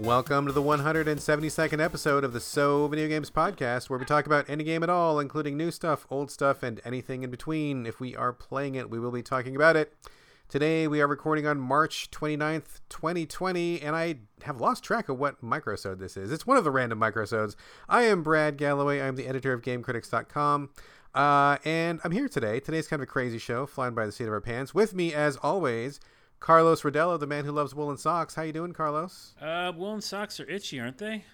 Welcome to the 172nd episode of the So Video Games Podcast, where we talk about any game at all, including new stuff, old stuff, and anything in between. If we are playing it, we will be talking about it. Today, we are recording on March 29th, 2020, and I have lost track of what microsode this is. It's one of the random microsodes. I am Brad Gallaway. I'm the editor of GameCritics.com. Uh, and I'm here today. Today's kind of a crazy show, flying by the seat of our pants. With me, as always, Carlos Rodello, the man who loves woolen socks. How you doing, Carlos? Uh, woolen socks are itchy, aren't they?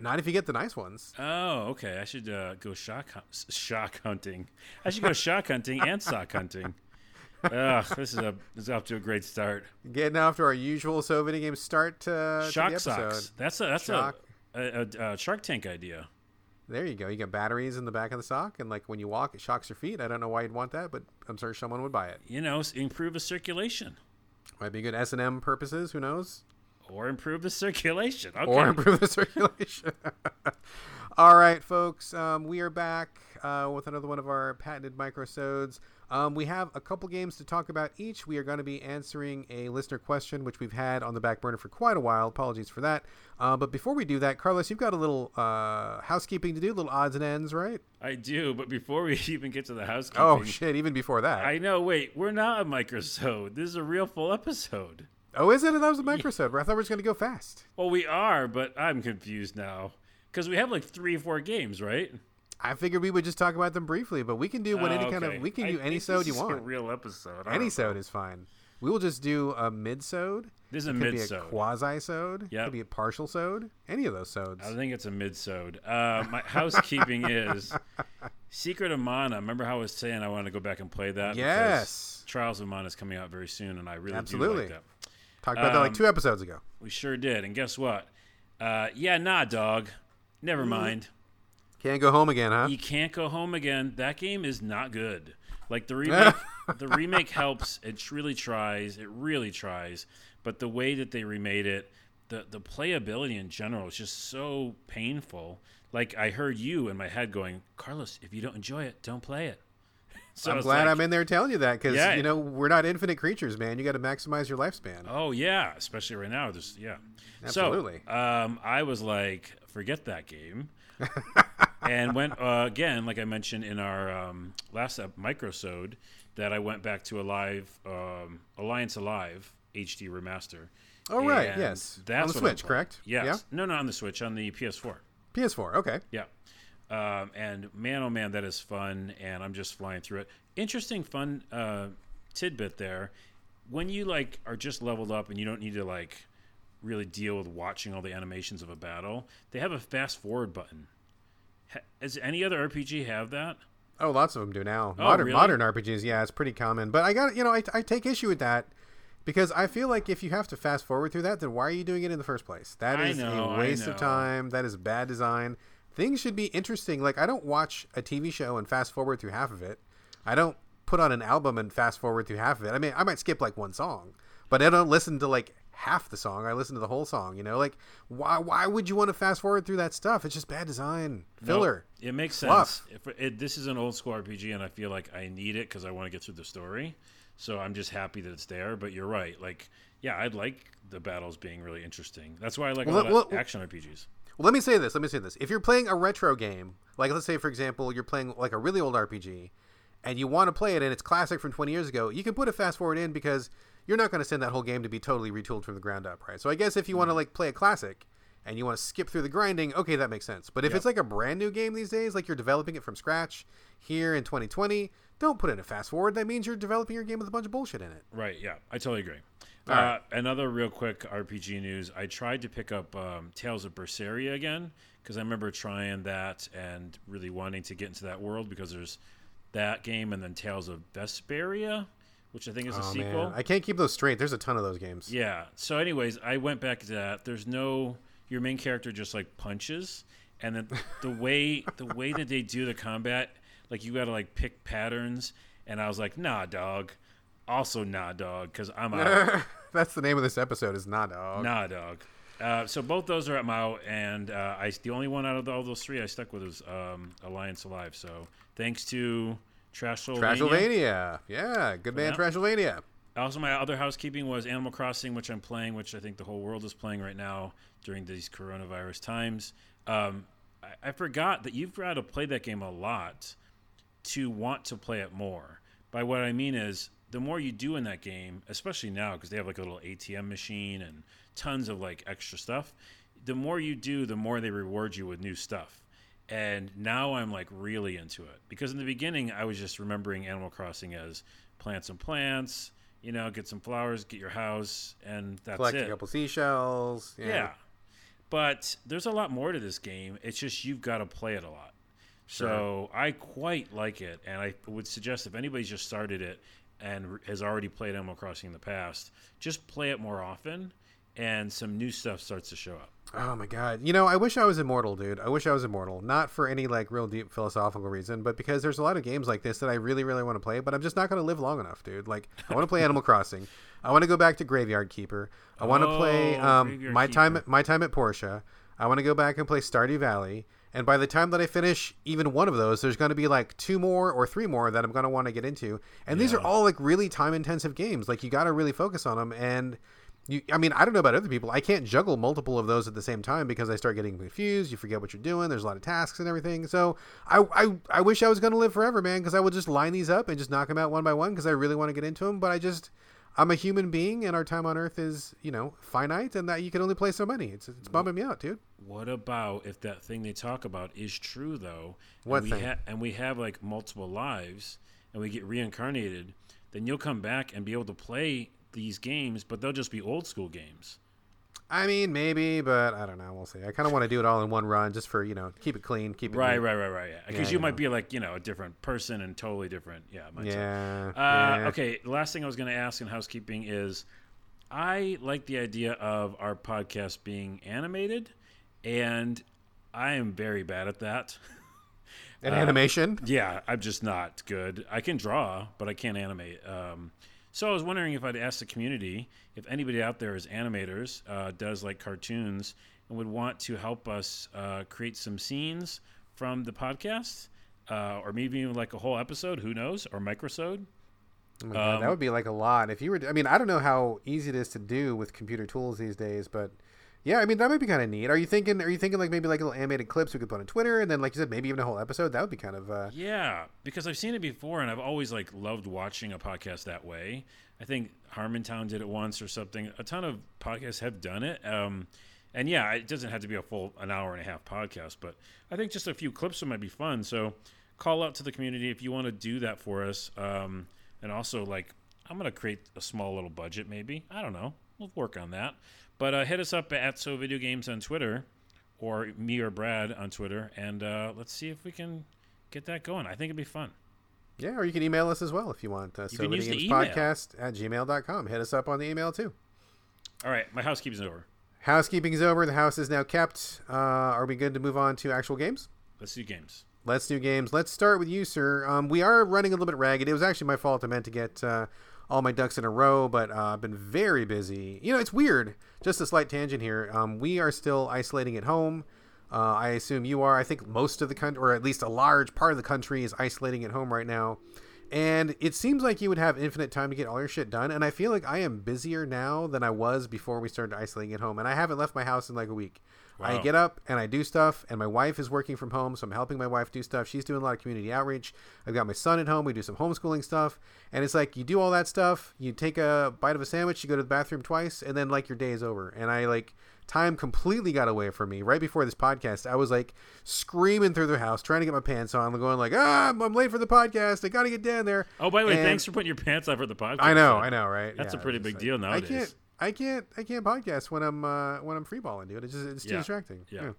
Not if you get the nice ones. Oh, okay. I should uh, go shock shock hunting. I should go shock hunting and sock hunting. Ugh, this is a this is off to a great start. Getting off to our usual so video game start uh, shock to the socks. That's a that's a, a, a Shark Tank idea. There you go. You got batteries in the back of the sock, and like when you walk, it shocks your feet. I don't know why you'd want that, but I'm sure someone would buy it. You know, improve the circulation Might be good S and M purposes. Who knows? or improve the circulation. Okay. Or improve the circulation. All right, folks. Um, we are back uh, with another one of our patented microsodes. Um, we have a couple games to talk about each. We are going to be answering a listener question, which we've had on the back burner for quite a while. Apologies for that. Uh, but before we do that, Carlos, you've got a little uh, housekeeping to do, little odds and ends, right? I do, but before we even get to the housekeeping, Oh shit! Even before that. I know. Wait, we're not a microsode. This is a real full episode. oh, is it? That was a microsode. I thought we were just going to go fast. Well, we are, but I'm confused now because we have like three or four games, right? I figured we would just talk about them briefly, but we can do what Oh, any kind of we can I do any sode you want. real episode. Any sode is fine. We will just do a mid-sode. This is a Could be a mid-sode. quasi-sode. Yep. Could be a partial sode. Any of those sodes. I think it's a mid-sode. Uh, my housekeeping is Secret of Mana. Remember how I was saying I wanted to go back and play that? Yes. Trials of Mana is coming out very soon, and I really Absolutely. do like that. Talked about that like um, two episodes ago. We sure did. And guess what? Uh, yeah, nah, dog. Never mind. Can't go home again, huh? You can't go home again. That game is not good. Like the remake, the remake helps. It really tries. It really tries. But the way that they remade it, the the playability in general is just so painful. Like I heard you in my head going, Carlos, if you don't enjoy it, don't play it. So I'm glad like, I'm in there telling you that because Yeah. you know we're not infinite creatures, man. You got to maximize your lifespan. Oh yeah, especially right now. There's yeah. Absolutely. So um, I was like, forget that game, and went uh, again, like I mentioned in our um, last microsode, that I went back to a live um, Alliance Alive HD remaster. oh right, yes. That's on the Switch, correct? Yes. No, not on the Switch, on the PS4. PS4. Okay. Yeah. Um, and man, oh man, that is fun, and I'm just flying through it. Interesting, fun uh, tidbit there. When you like are just leveled up and you don't need to like really deal with watching all the animations of a battle, they have a fast forward button. Does any other RPG have that? Oh, lots of them do now. Oh, modern really? modern RPGs, yeah, it's pretty common. But I got you know I, I take issue with that because I feel like if you have to fast forward through that, then why are you doing it in the first place? That is know, a waste of time. That is bad design. Things should be interesting. Like I don't watch a TV show and fast forward through half of it. I don't put on an album and fast forward through half of it. I mean, I might skip like one song, but I don't listen to like half the song. I listen to the whole song. You know, like why why would you want to fast forward through that stuff? It's just bad design, filler. No, it makes sense. If it, this is an old school RPG, and I feel like I need it because I want to get through the story. So I'm just happy that it's there. But you're right. Like, yeah, I'd like the battles being really interesting. That's why I like Well, a lot well, of action RPGs. Well, let me say this. Let me say this. If you're playing a retro game, like let's say for example, you're playing like a really old RPG, and you want to play it and it's classic from 20 years ago, you can put a fast forward in because you're not going to send that whole game to be totally retooled from the ground up, right? So I guess if you want to like play a classic and you want to skip through the grinding, okay, that makes sense. But if Yep. it's like a brand new game these days, like you're developing it from scratch here in 2020, don't put in a fast forward. That means you're developing your game with a bunch of bullshit in it. Right. Yeah, I totally agree. Uh, right. Another real quick RPG news. I tried to pick up um, Tales of Berseria again because I remember trying that and really wanting to get into that world because there's that game and then Tales of Vesperia, which I think is a Oh sequel. man, I can't keep those straight. There's a ton of those games. Yeah. So, anyways, I went back to that. There's no your main character just like punches, and then the way the way that they do the combat, like you got to like pick patterns, and I was like, nah, dog. Also, nah, dog, because I'm out. That's the name of this episode. Is nah, dog. nah, dog. Uh, so both those are at Mao, and uh, I the only one out of all those three I stuck with was um, Alliance Alive. So thanks to Trashylvania. Trashylvania. Yeah, good man, Yeah. Trashylvania. Also, my other housekeeping was Animal Crossing, which I'm playing, which I think the whole world is playing right now during these coronavirus times. Um, I, I forgot that you've got to play that game a lot to want to play it more. By what I mean is, the more you do in that game, especially now because they have like a little ATM machine and tons of like extra stuff, the more you do, the more they reward you with new stuff. And now I'm like really into it because in the beginning I was just remembering Animal Crossing as plant some plants, you know, get some flowers, get your house, and that's Collect it. a couple seashells. Yeah. Yeah. But there's a lot more to this game. It's just you've got to play it a lot. So I quite like it, and I would suggest if anybody's just started it and has already played Animal Crossing in the past, just play it more often, and some new stuff starts to show up. Oh my god. You know, I wish I was immortal, dude. I wish I was immortal. Not for any like real deep philosophical reason, but because there's a lot of games like this that I really, really want to play, but I'm just not going to live long enough, dude. Like, I want to play Animal Crossing. I want to go back to Graveyard Keeper. I want to play Oh, um, Graveyard my time, my time at Portia. I want to go back and play Stardew Valley. And by the time that I finish even one of those, there's going to be like two more or three more that I'm going to want to get into. And these are all like really time intensive games. Like you got to really focus on them. And you, I mean, I don't know about other people. I can't juggle multiple of those at the same time because I start getting confused. You forget what you're doing. There's a lot of tasks and everything. So I, I, I wish I was going to live forever, man, because I would just line these up and just knock them out one by one because I really want to get into them. But I just, I'm a human being and our time on Earth is, you know, finite and that you can only play so many. It's, it's bumming me out, dude. What about if that thing they talk about is true though? What and we thing? Ha- and we have like multiple lives, and we get reincarnated. Then you'll come back and be able to play these games, but they'll just be old school games. I mean, maybe, but I don't know. We'll see. I kind of want to do it all in one run just for, you know, keep it clean, keep it Right, neat. right, right, right. Yeah, because Yeah, you you might know. be like you know a different person and totally different. Yeah. Yeah. Uh, yeah. Okay, the last thing I was going to ask in housekeeping is I like the idea of our podcast being animated, and I am very bad at that. An animation. Yeah, I'm just not good. I can draw, but I can't animate. Um, so I was wondering if I'd ask the community if anybody out there is animators, uh, does like cartoons, and would want to help us uh, create some scenes from the podcast, uh, or maybe even like a whole episode. Who knows? Or microsode. Oh God, that Um, would be like a lot. If you were, I mean, I don't know how easy it is to do with computer tools these days, but yeah, I mean, that might be kind of neat. Are you thinking? Are you thinking like maybe like little animated clips we could put on Twitter, and then like you said, maybe even a whole episode? That would be kind of. Uh, Yeah, because I've seen it before, and I've always like loved watching a podcast that way. I think Harmontown did it once or something. A ton of podcasts have done it. Um, and yeah, it doesn't have to be a full an hour and a half podcast, but I think just a few clips might be fun. So call out to the community if you want to do that for us. Um, and also like I'm gonna create a small little budget, maybe. I don't know. We'll work on that. But uh, hit us up at So Video Games on Twitter, or me or Brad on Twitter, and uh, let's see if we can get that going. I think it'd be fun. yeah, or you can email us as well if you want. Uh, so can use the Games podcast at gmail.com. Hit us up on the email too. All right, my housekeeping's over. Housekeeping is over. The house is now kept. Uh, are we good to move on to actual games? Let's do games. Let's do games. Let's start with you, sir. Um, we are running a little bit ragged. It was actually my fault. I meant to get uh, all my ducks in a row, but uh, I've been very busy. You know, it's weird. Just a slight tangent here. Um, we are still isolating at home. Uh, I assume you are. I think most of the country, or at least a large part of the country, is isolating at home right now. And it seems like you would have infinite time to get all your shit done. And I feel like I am busier now than I was before we started isolating at home. And I haven't left my house in like a week. I get up and I do stuff, and my wife is working from home, so I'm helping my wife do stuff. She's doing a lot of community outreach. I've got my son at home. We do some homeschooling stuff, and it's like you do all that stuff. You take a bite of a sandwich, you go to the bathroom twice, and then like your day is over. And I like time completely got away from me right before this podcast. I was like screaming through the house, trying to get my pants on, going like, ah, I'm, I'm late for the podcast. I got to get down there. Oh, by the way, And- thanks for putting your pants on for the podcast. I know. I know, right? That's a pretty big just deal like- nowadays. I can't, I can't, I can't podcast when I'm uh, when I'm freeballing, dude. It's just it's too Yeah. distracting. Yeah.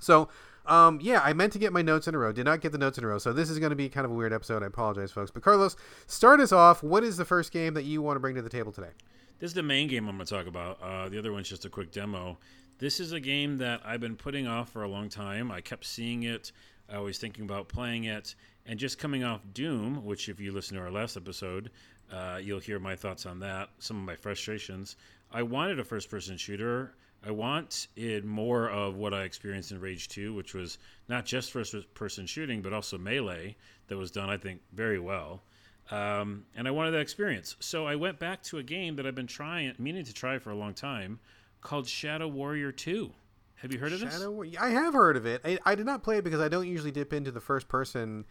So, um, yeah, I meant to get my notes in a row. Did not get the notes in a row. So this is going to be kind of a weird episode. I apologize, folks. But Carlos, start us off. What is the first game that you want to bring to the table today? This is the main game I'm going to talk about. Uh, the other one's just a quick demo. This is a game that I've been putting off for a long time. I kept seeing it. I was thinking about playing it. And just coming off Doom, which, if you listen to our last episode, uh, you'll hear my thoughts on that, some of my frustrations. I wanted a first person shooter. I want it more of what I experienced in Rage 2, which was not just first person shooting, but also melee that was done, I think, very well. um, and I wanted that experience. So I went back to a game that I've been trying, meaning to try for a long time, called Shadow Warrior Two. Have you heard of this? Shadow. I have heard of it. I, I did not play it because I don't usually dip into the first person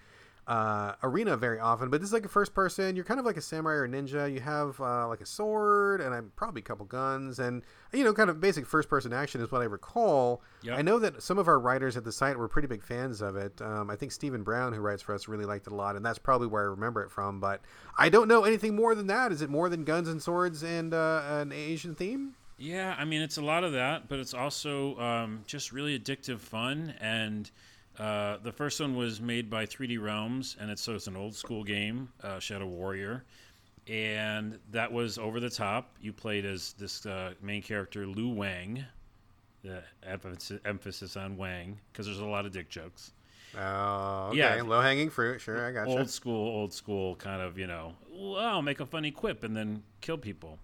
uh, arena very often. But this is like a first person. You're kind of like a samurai or ninja. You have uh, like a sword and I'm probably a couple guns and you know kind of basic first person action is what I recall. Yep. I know that some of our writers at the site were pretty big fans of it. Um, I think Stephen Brown, who writes for us, really liked it a lot, and that's probably where I remember it from. But I don't know anything more than that. Is it more than guns and swords and uh, an Asian theme? Yeah, I mean it's a lot of that, but it's also um, just really addictive fun. And uh, the first one was made by 3D Realms, and it's so it's an old school game, uh, Shadow Warrior, and that was over the top. You played as this uh, main character Lo Wang, the emphasis, emphasis on Wang because there's a lot of dick jokes. Oh, okay. Yeah. Low hanging fruit. Sure, I got Old school, old school kind of you know. Well, make a funny quip and then kill people.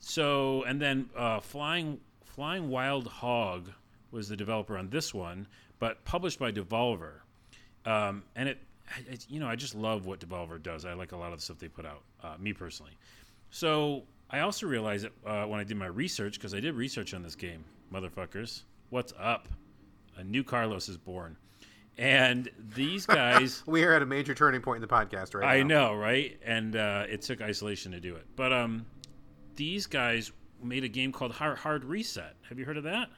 So and then uh, flying flying wild hog was the developer on this one, but published by Devolver. Um, and it, it, you know, I just love what Devolver does. I like a lot of the stuff they put out. Uh, me personally. So I also realized that uh, when I did my research, because I did research on this game, motherfuckers. What's up? A new Carlos is born, and these guys. We are at a major turning point in the podcast right I now. know, right? And uh, it took isolation to do it. But um, these guys made a game called Hard, Hard Reset. Have you heard of that?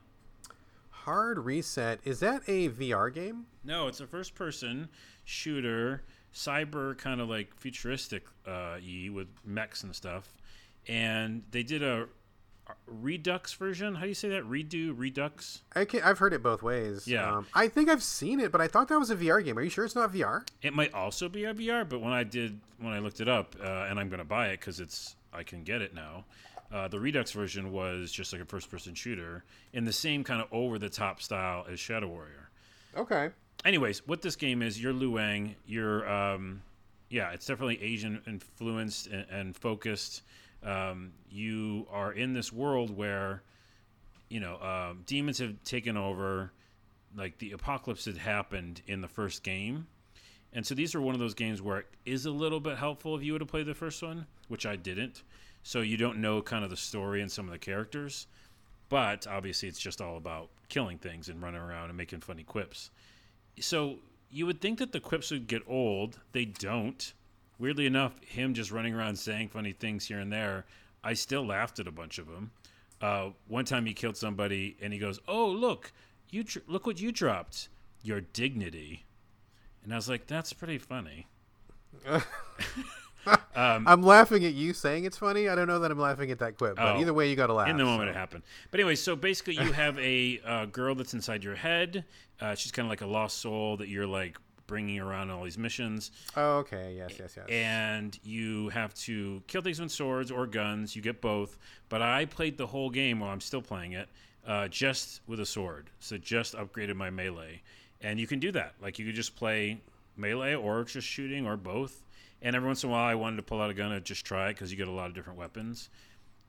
Hard Reset. Is that a VR game? No, it's a first-person shooter, cyber kind of like futuristic uh, y with mechs and stuff. And they did a Redux version. How do you say that? Redo, Redux. I can't. I've heard it both ways. Yeah. Um, I think I've seen it, but I thought that was a VR game. Are you sure it's not VR? It might also be a VR, but when I did, when I looked it up, uh, and I'm going to buy it because it's I can get it now. Uh, the Redux version was just like a first-person shooter in the same kind of over-the-top style as Shadow Warrior. Okay. Anyways, what this game is, you're Lo Wang. You're, um, yeah, it's definitely Asian influenced and, and focused. Um, you are in this world where, you know, um, demons have taken over. Like the apocalypse had happened in the first game. And so these are one of those games where it is a little bit helpful if you were to play the first one, which I didn't. So you don't know kind of the story and some of the characters. But obviously, it's just all about killing things and running around and making funny quips. So you would think that the quips would get old. They don't. Weirdly enough, him just running around saying funny things here and there, I still laughed at a bunch of them. Uh, one time he killed somebody and he goes, "Oh look, you dr- look what you dropped, your dignity," and I was like, "That's pretty funny." I'm laughing at you saying it's funny. I don't know that I'm laughing at that quip, but Oh. either way, you got to laugh. in the moment so. it happened. But anyway, so basically, you have a uh, girl that's inside your head. Uh, she's kind of like a lost soul that you're like bringing around all these missions, Oh, okay. Yes, yes, yes. and you have to kill things with swords or guns. You get both. But I played the whole game while I'm still playing it, uh, just with a sword. So just upgraded my melee, and you can do that. Like you could just play melee or just shooting or both. And every once in a while, I wanted to pull out a gun and just try it because you get a lot of different weapons.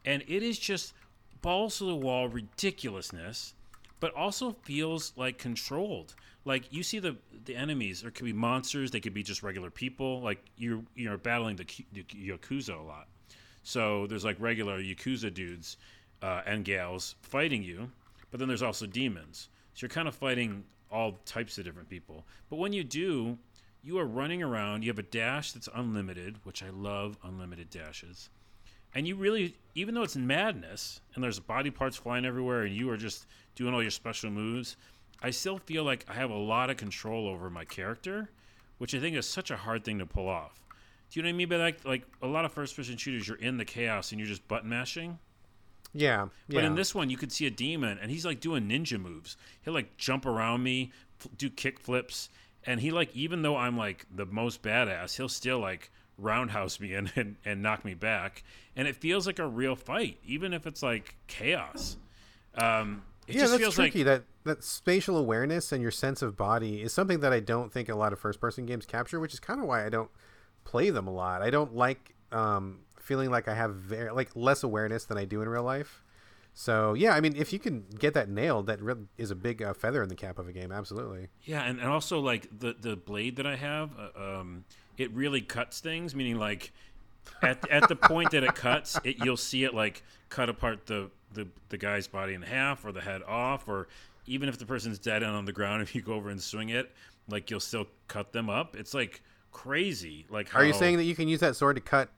And it is just balls to the wall ridiculousness, but also feels like controlled. Like you see the the enemies, there could be monsters, they could be just regular people. Like you're you're battling the, the yakuza a lot. So there's like regular yakuza dudes uh, and gals fighting you, but then there's also demons. So you're kind of fighting all types of different people. But when you do, you are running around. You have a dash that's unlimited, which I love unlimited dashes. And you really, even though it's madness and there's body parts flying everywhere and you are just doing all your special moves, I still feel like I have a lot of control over my character, which I think is such a hard thing to pull off. Do you know what I mean by like like a lot of first person shooters you're in the chaos and you're just button mashing? yeah, yeah. But in this one, you could see a demon, and he's like doing ninja moves. He'll like jump around me, do kick flips, and he like even though I'm like the most badass, he'll still like roundhouse me and and, and knock me back. And it feels like a real fight, even if it's like chaos. Um, it yeah, just that's feels tricky. like that that spatial awareness and your sense of body is something that I don't think a lot of first person games capture, which is kind of why I don't play them a lot. I don't like um, feeling like I have very like less awareness than I do in real life. So yeah, I mean, if you can get that nailed, that is a big uh, feather in the cap of a game. Absolutely. Yeah, and, and also like the the blade that I have, uh, um, it really cuts things. Meaning, like at at the point that it cuts, it you'll see it like cut apart the the the guy's body in half or the head off, or even if the person's dead and on the ground, if you go over and swing it, like you'll still cut them up. It's like crazy. Like, how... Are you saying that you can use that sword to cut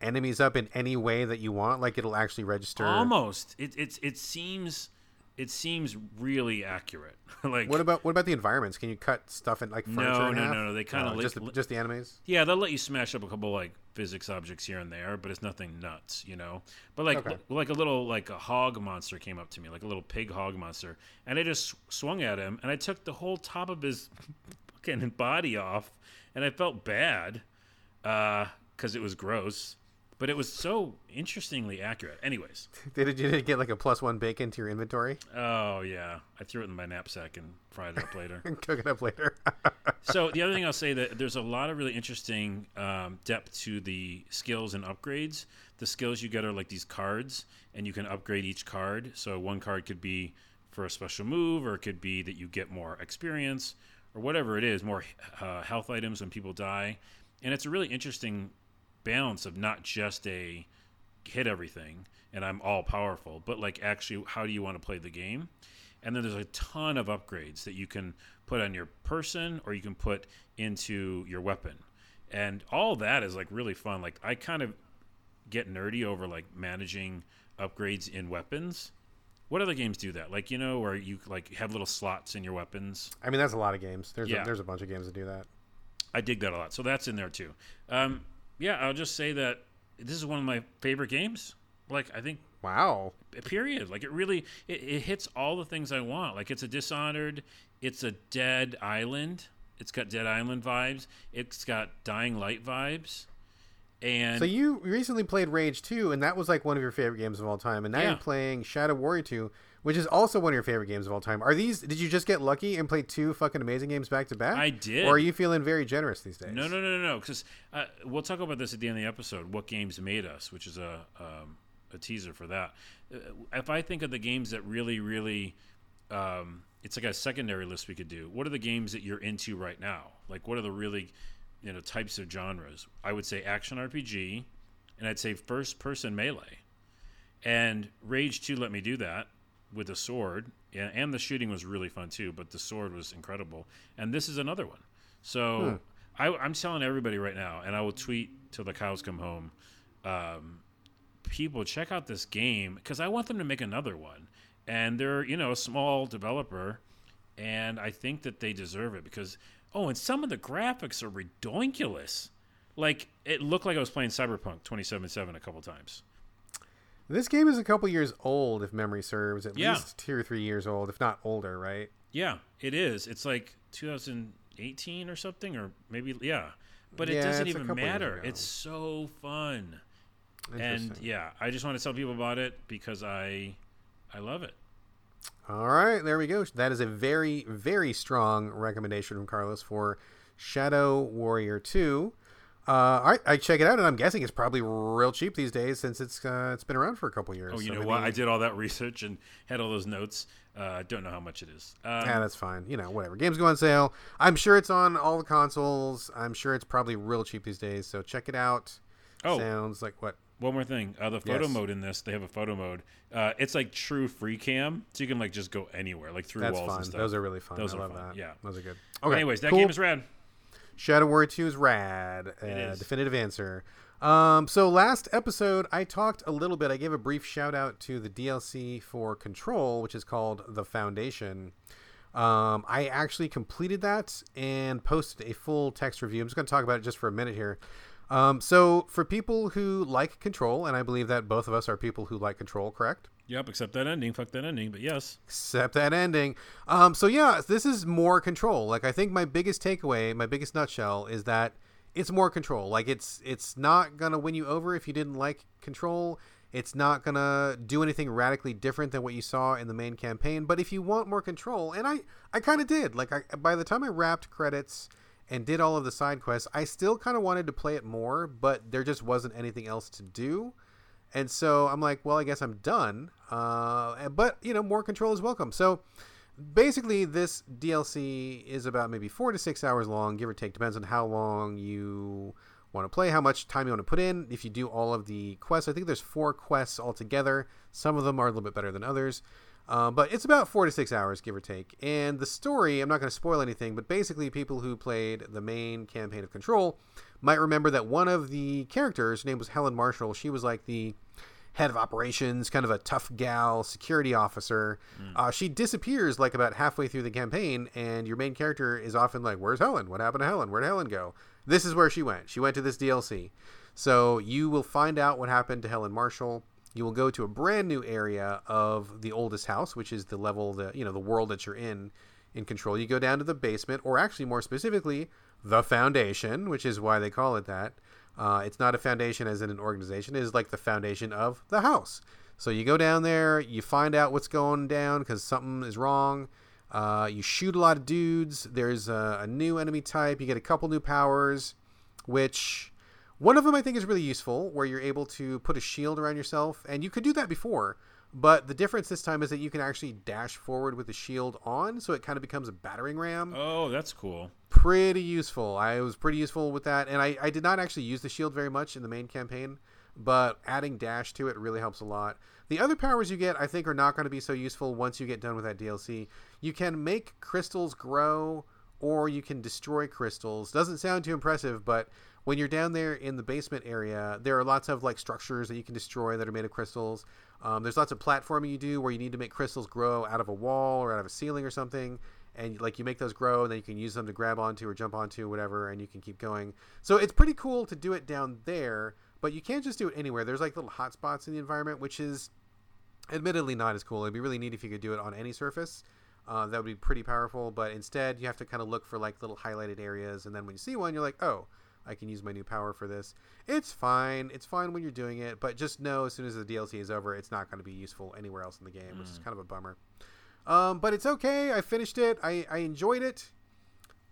enemies up in any way that you want? Like it'll actually register. almost? It it's it seems it seems really accurate. like What about what about the environments? Can you cut stuff in like furniture? No, in no, half? no, no, they kinda Oh, li- just the, just the enemies. Yeah, they'll let you smash up a couple like physics objects here and there, but it's nothing nuts, you know. But like Okay. like a little like a hog monster came up to me, like a little pig hog monster, and I just swung at him, and I took the whole top of his fucking body off, and I felt bad uh because it was gross, but it was so interestingly accurate. Anyways, Did you did it get like a plus one bacon to your inventory oh yeah, I threw it in my knapsack and fried it up later. and cook it up later? so the other thing I'll say that there's a lot of really interesting um, depth to the skills and upgrades. The skills you get are like these cards, and you can upgrade each card. So one card could be for a special move, or it could be that you get more experience, or whatever it is, more uh, health items when people die. And it's a really interesting balance of not just a hit everything and I'm all powerful, but like actually, how do you want to play the game? And then there's a ton of upgrades that you can put on your person or you can put into your weapon. And all that is like really fun. Like I kind of get nerdy over like managing upgrades in weapons. What other games do that? Like, you know, where you like have little slots in your weapons. I mean, that's a lot of games. There's Yeah. a, there's a bunch of games that do that. I dig that a lot. So that's in there too. Um, yeah, I'll just say that this is one of my favorite games. Like, I think Wow. period like it really it, it hits all the things i want like it's a dishonored it's a dead island it's got dead island vibes it's got dying light vibes and So you recently played Rage 2, and that was like one of your favorite games of all time. And now Yeah. you're playing Shadow Warrior 2, which is also one of your favorite games of all time. Are these? Did you just get lucky and play two fucking amazing games back to back? I did. Or are you feeling very generous these days? no no no no no because uh, we'll talk about this at the end of the episode what games made us which is a um, a teaser for that uh, if i think of the games that really really um, it's like a secondary list we could do what are the games that you're into right now like what are the really you know types of genres i would say action rpg and i'd say first person melee and rage 2 let me do that with the sword and, and the shooting was really fun too but the sword was incredible. And this is another one. So I, i'm telling everybody right now and i will tweet till the cows come home um, people check out this game because i want them to make another one. And they're you know a small developer and i think that they deserve it because oh and some of the graphics are ridiculous. Like it looked like i was playing cyberpunk 2077 a couple times This game is a couple years old, if memory serves. At Yeah. least two or three years old, if not older, right? Yeah, it is. It's like 2018 or something, or maybe yeah. But it Yeah, doesn't even matter. It's so fun, and yeah, I just want to tell people about it because I, I love it. All right, there we go. That is a very, very strong recommendation from Carlos for Shadow Warrior 2. Uh, all right, I check it out, and I'm guessing it's probably real cheap these days since it's uh, it's been around for a couple years. Oh, you So know maybe- what? I did all that research and had all those notes. Uh, don't know how much it is. Um, Yeah, that's fine. You know, whatever. Games go on sale. I'm sure it's on all the consoles. I'm sure it's probably real cheap these days. So check it out. Oh. sounds like what? One more thing, uh, the photo Yes. mode in this, they have a photo mode. Uh, it's like true free cam, so you can like just go anywhere, like through That's walls fun. and stuff. Those are really fun. Those I are love fun, that. yeah. those are good. Okay, anyways, that cool. game is rad. Shadow Warrior 2 is rad. Uh, is. Definitive answer. Um, so last episode, I talked a little bit. I gave a brief shout out to the DLC for Control, which is called The Foundation. Um, I actually completed that and posted a full text review. I'm just going to talk about it just for a minute here. Um, so for people who like Control, and I believe that both of us are people who like Control, correct? Yep, except that ending. Fuck that ending. But yes, except that ending. Um, so yeah, this is more control. Like I think my biggest takeaway, my biggest nutshell is that it's more control. Like it's it's not gonna win you over if you didn't like control. It's not gonna do anything radically different than what you saw in the main campaign. But if you want more control, and I I kind of did. Like I, by the time I wrapped credits and did all of the side quests, I still kind of wanted to play it more, but there just wasn't anything else to do. And so I'm like, well, I guess I'm done. Uh, but you know, more control is welcome. So basically, this DLC is about maybe four to six hours long, give or take. Depends on how long you want to play, how much time you want to put in. If you do all of the quests, I think there's four quests altogether. Some of them are a little bit better than others. Um, but it's about four to six hours, give or take. And the story, I'm not going to spoil anything, but basically, people who played the main campaign of Control might remember that one of the characters, her name was Helen Marshall, she was like the head of operations, kind of a tough gal, security officer. Mm. Uh, she disappears like about halfway through the campaign, and your main character is often like, Where's Helen? What happened to Helen? Where'd Helen go? This is where she went. She went to this DLC. So you will find out what happened to Helen Marshall you will go to a brand new area of the oldest house, which is the level, the you know, the world that you're in in control. You go down to the basement, or actually more specifically, the foundation, which is why they call it that. Uh, it's not a foundation as in an organization; it is like the foundation of the house. So you go down there, you find out what's going down because something is wrong. Uh, you shoot a lot of dudes. There's a, a new enemy type. You get a couple new powers, which one of them I think is really useful, where you're able to put a shield around yourself, and you could do that before, but the difference this time is that you can actually dash forward with the shield on, so it kind of becomes a battering ram. Oh, that's cool. Pretty useful. I was pretty useful with that, and I, I did not actually use the shield very much in the main campaign, but adding dash to it really helps a lot. The other powers you get, I think, are not going to be so useful once you get done with that DLC. You can make crystals grow, or you can destroy crystals. Doesn't sound too impressive, but when you're down there in the basement area, there are lots of like structures that you can destroy that are made of crystals. Um, there's lots of platforming you do where you need to make crystals grow out of a wall or out of a ceiling or something, and like you make those grow, and then you can use them to grab onto or jump onto, whatever, and you can keep going. So it's pretty cool to do it down there, but you can't just do it anywhere. There's like little hotspots in the environment, which is admittedly not as cool. It'd be really neat if you could do it on any surface. Uh, that would be pretty powerful, but instead you have to kind of look for like little highlighted areas, and then when you see one, you're like, oh I can use my new power for this. It's fine. It's fine when you're doing it, but just know as soon as the DLC is over, it's not going to be useful anywhere else in the game, mm. which is mm. kind of a bummer. Um, but it's okay. I finished it. I, I enjoyed it.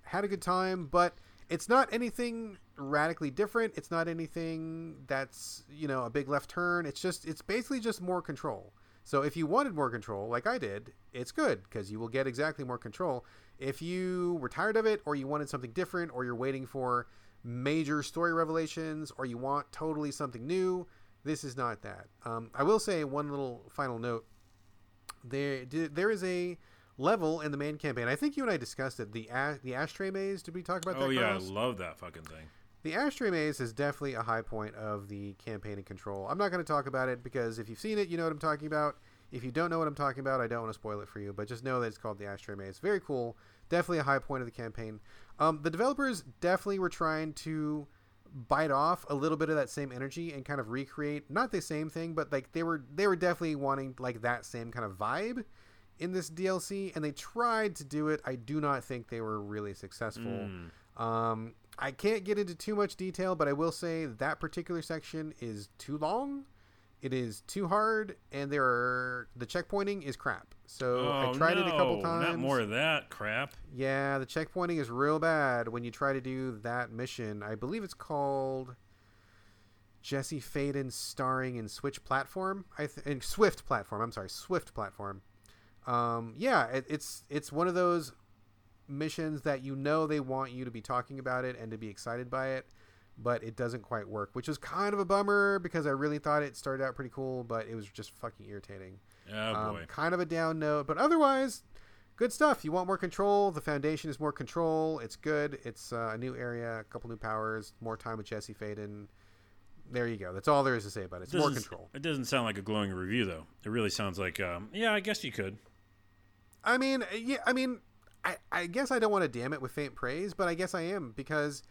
Had a good time, but it's not anything radically different. It's not anything that's, you know, a big left turn. It's just, it's basically just more control. So if you wanted more control, like I did, it's good because you will get exactly more control. If you were tired of it or you wanted something different or you're waiting for major story revelations or you want totally something new, this is not that. Um, I will say one little final note. There, there is a level in the main campaign. I think you and I discussed it. The the ashtray maze. Did we talk about that? Oh yeah, Carlos? I love that fucking thing. The ashtray maze is definitely a high point of the campaign and control. I'm not going to talk about it because if you've seen it, you know what I'm talking about. If you don't know what I'm talking about, I don't want to spoil it for you. But just know that it's called the ashtray maze. Very cool. Definitely a high point of the campaign. Um, the developers definitely were trying to bite off a little bit of that same energy and kind of recreate not the same thing, but like they were they were definitely wanting like that same kind of vibe in this DLC, and they tried to do it. I do not think they were really successful. Mm. Um, I can't get into too much detail, but I will say that particular section is too long. It is too hard, and there are the checkpointing is crap. So oh, I tried no, it a couple times. Not more of that crap. Yeah, the checkpointing is real bad when you try to do that mission. I believe it's called Jesse Faden starring in Switch platform. I th- in Swift platform. I'm sorry, Swift platform. Um, yeah, it, it's it's one of those missions that you know they want you to be talking about it and to be excited by it but it doesn't quite work, which is kind of a bummer because I really thought it started out pretty cool, but it was just fucking irritating. Oh um, boy. Kind of a down note, but otherwise, good stuff. You want more control? The foundation is more control. It's good. It's uh, a new area, a couple new powers, more time with Jesse Faden. There you go. That's all there is to say about it. It's it more control. It doesn't sound like a glowing review, though. It really sounds like, um, yeah, I guess you could. I mean, yeah, I mean, I, I guess I don't want to damn it with faint praise, but I guess I am because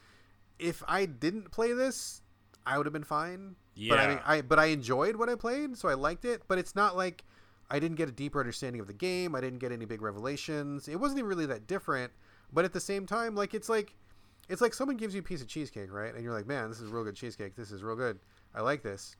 if I didn't play this, I would have been fine. Yeah. But I I but I enjoyed what I played, so I liked it. But it's not like I didn't get a deeper understanding of the game. I didn't get any big revelations. It wasn't even really that different. But at the same time, like it's like it's like someone gives you a piece of cheesecake, right? And you're like, man, this is real good cheesecake. This is real good. I like this.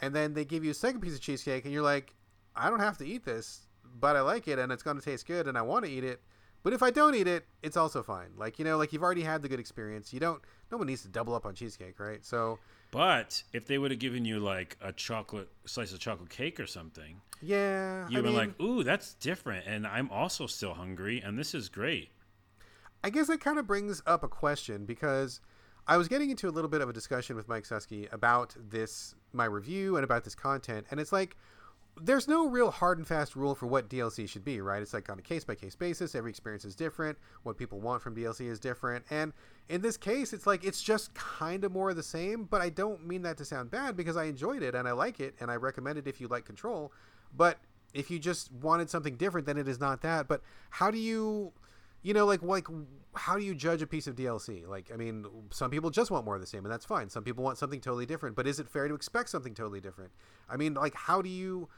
And then they give you a second piece of cheesecake, and you're like, I don't have to eat this, but I like it, and it's going to taste good, and I want to eat it. But if I don't eat it, it's also fine. Like you know, like you've already had the good experience. You don't. No one needs to double up on cheesecake, right? So But if they would have given you like a chocolate slice of chocolate cake or something, Yeah, you'd I been mean, like, "Ooh, that's different," and I'm also still hungry, and this is great. I guess that kind of brings up a question because I was getting into a little bit of a discussion with Mike Suskie about this, my review, and about this content, and it's like there's no real hard and fast rule for what DLC should be, right? It's like on a case by case basis. Every experience is different. What people want from DLC is different. And in this case, it's like it's just kind of more of the same, but I don't mean that to sound bad because I enjoyed it and I like it and I recommend it if you like Control. But if you just wanted something different, then it is not that. But how do you you know like like how do you judge a piece of DLC? Like I mean, some people just want more of the same and that's fine. Some people want something totally different, but is it fair to expect something totally different? I mean, like how do you